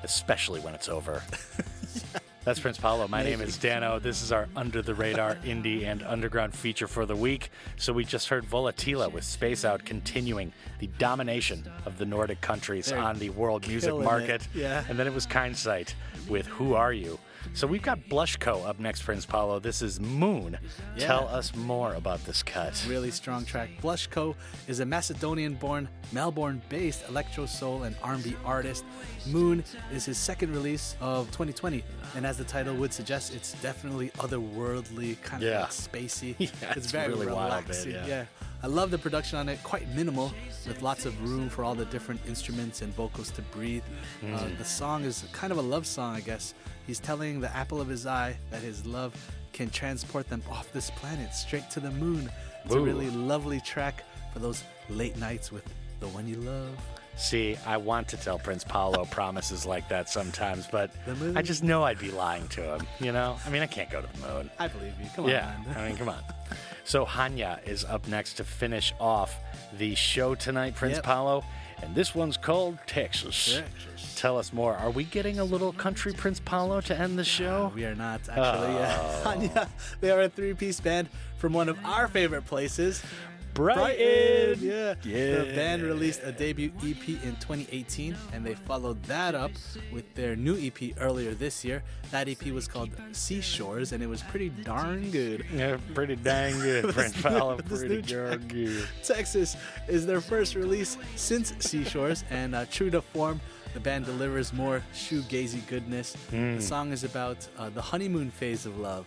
especially when it's over. That's Prince Paolo. My name is Dano. This is our under the radar indie and underground feature for the week. So we just heard Vola Tila with Space Out continuing the domination of the Nordic countries They're on the world music it. market. Yeah. And then it was Kindsight with Who Are You? So we've got Blushco up next, Prince Paolo. This is Moon. Yeah. Tell us more about this cut. Really strong track. Blushko is a Macedonian-born, Melbourne-based electro soul and R&B artist. Moon is his second release of 2020, and as the title would suggest, it's definitely otherworldly, kind of Yeah. like spacey. Yeah, it's, it's very really relaxing. yeah. I love the production on it, quite minimal, with lots of room for all the different instruments and vocals to breathe. Uh, Mm. the song is kind of a love song, I guess. He's telling the apple of his eye that his love can transport them off this planet straight to the moon. It's a really lovely track for those late nights with the one you love. See, I want to tell Prince Paolo promises like that sometimes, but I just know I'd be lying to him. You know, I mean, I can't go to the moon. I believe you. Come on. yeah. I mean, come on. So Hanya is up next to finish off the show tonight, Prince Yep. Paolo, and this one's called Texas. Texas. Tell us more. Are we getting a little country Prince Paolo to end the show? We are not actually. Yeah. Oh. Hanya, they are a three-piece band from one of our favorite places, Brighton. Yeah. Yeah. The band released a debut EP in 2018, and they followed that up with their new EP earlier this year. That EP was called Seashores, and it was pretty darn good. Yeah, pretty dang good, Prince new- Pretty darn good. Texas is their first release since Seashores, and uh, true to form, the band delivers more shoegazy goodness. Mm. The song is about uh, the honeymoon phase of love.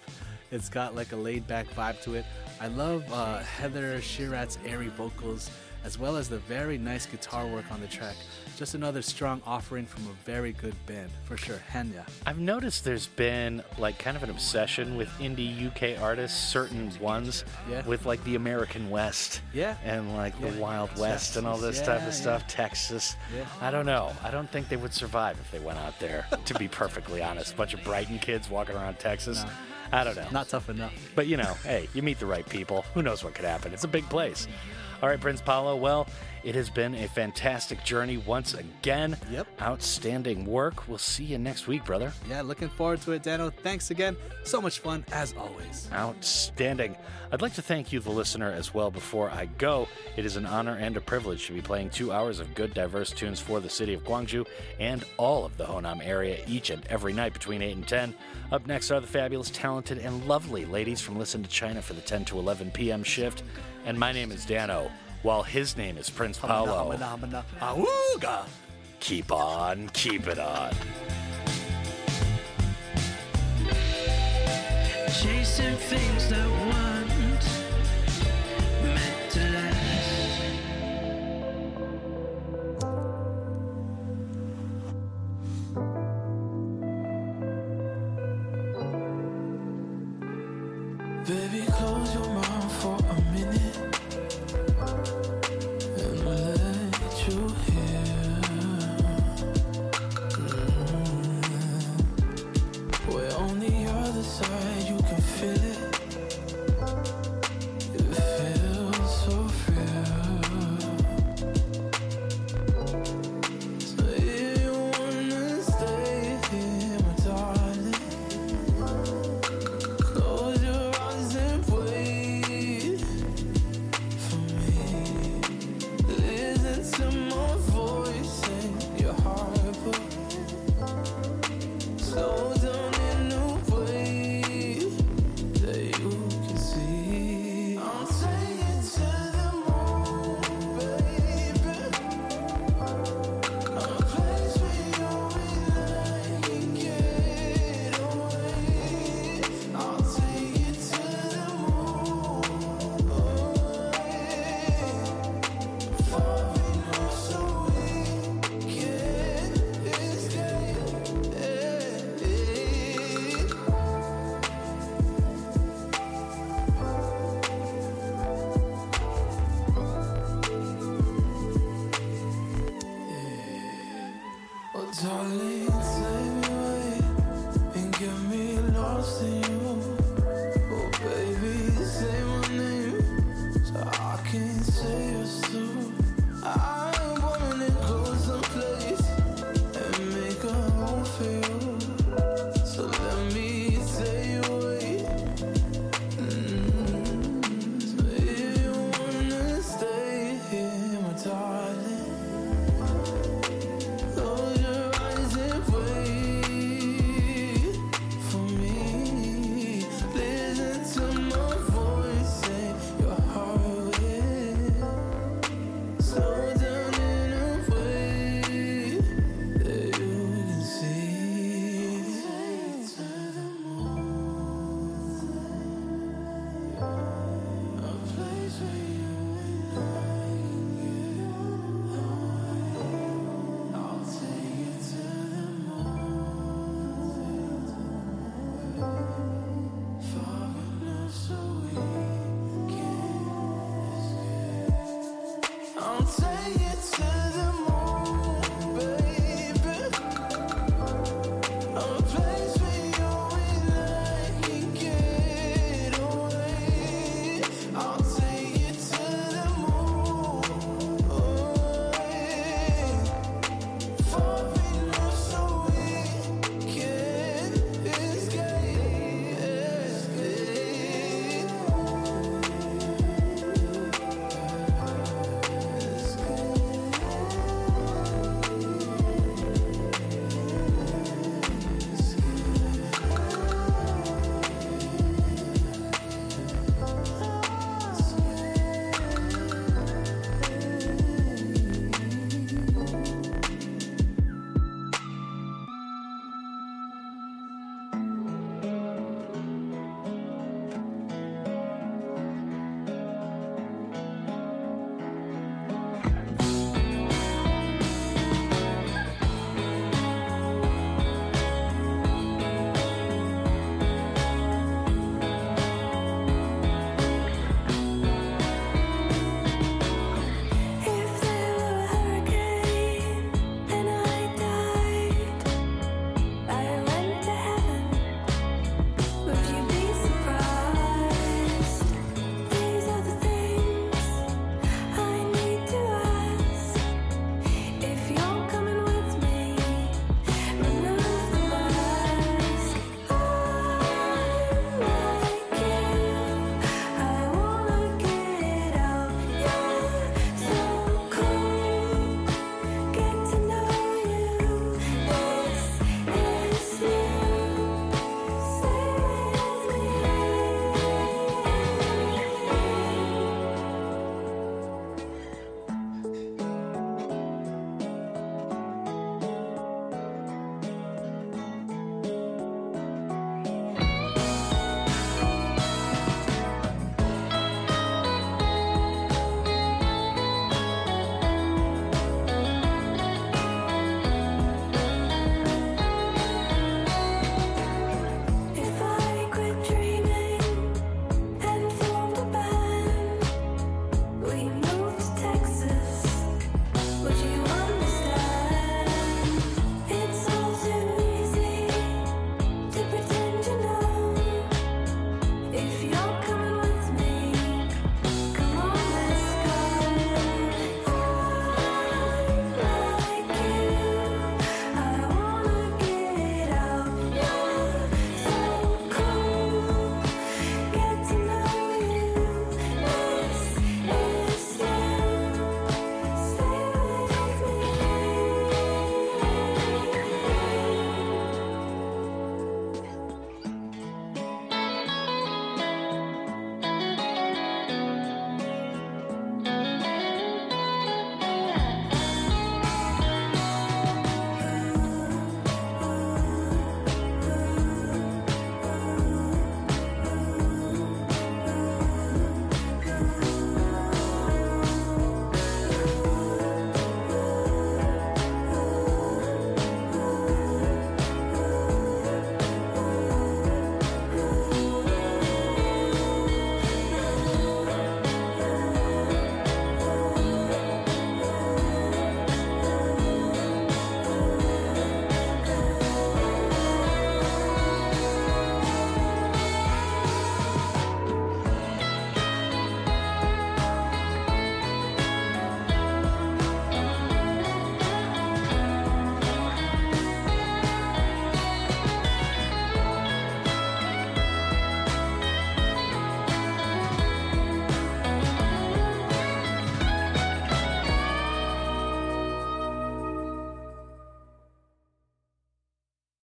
It's got like a laid back vibe to it. I love uh, Heather Shirat's airy vocals, as well as the very nice guitar work on the track. Just another strong offering from a very good band, for sure. Hanya. I've noticed there's been like kind of an obsession with indie UK artists, certain ones, Yeah. with like the American West, Yeah. and like the Wild West and all this Texas, type yeah, of stuff. Texas. Yeah. I don't know. I don't think they would survive if they went out there. to be perfectly honest, bunch of Brighton kids walking around Texas. No. I don't know. Not tough enough. But you know, hey, you meet the right people. Who knows what could happen? It's a big place. Mm-hmm. All right, Prince Paolo. Well, it has been a fantastic journey once again. Yep. Outstanding work. We'll see you next week, brother. Yeah, looking forward to it, Dano. Thanks again. So much fun, as always. Outstanding. I'd like to thank you, the listener, as well before I go. It is an honor and a privilege to be playing two hours of good, diverse tunes for the city of Gwangju and all of the Honam area each and every night between 8 and 10. Up next are the fabulous, talented, and lovely ladies from Listen to China for the 10 to 11 p.m. shift. And my name is Dano, while his name is Prince Paolo. Phenomena. Keep on, keep it on. Chasing things that weren't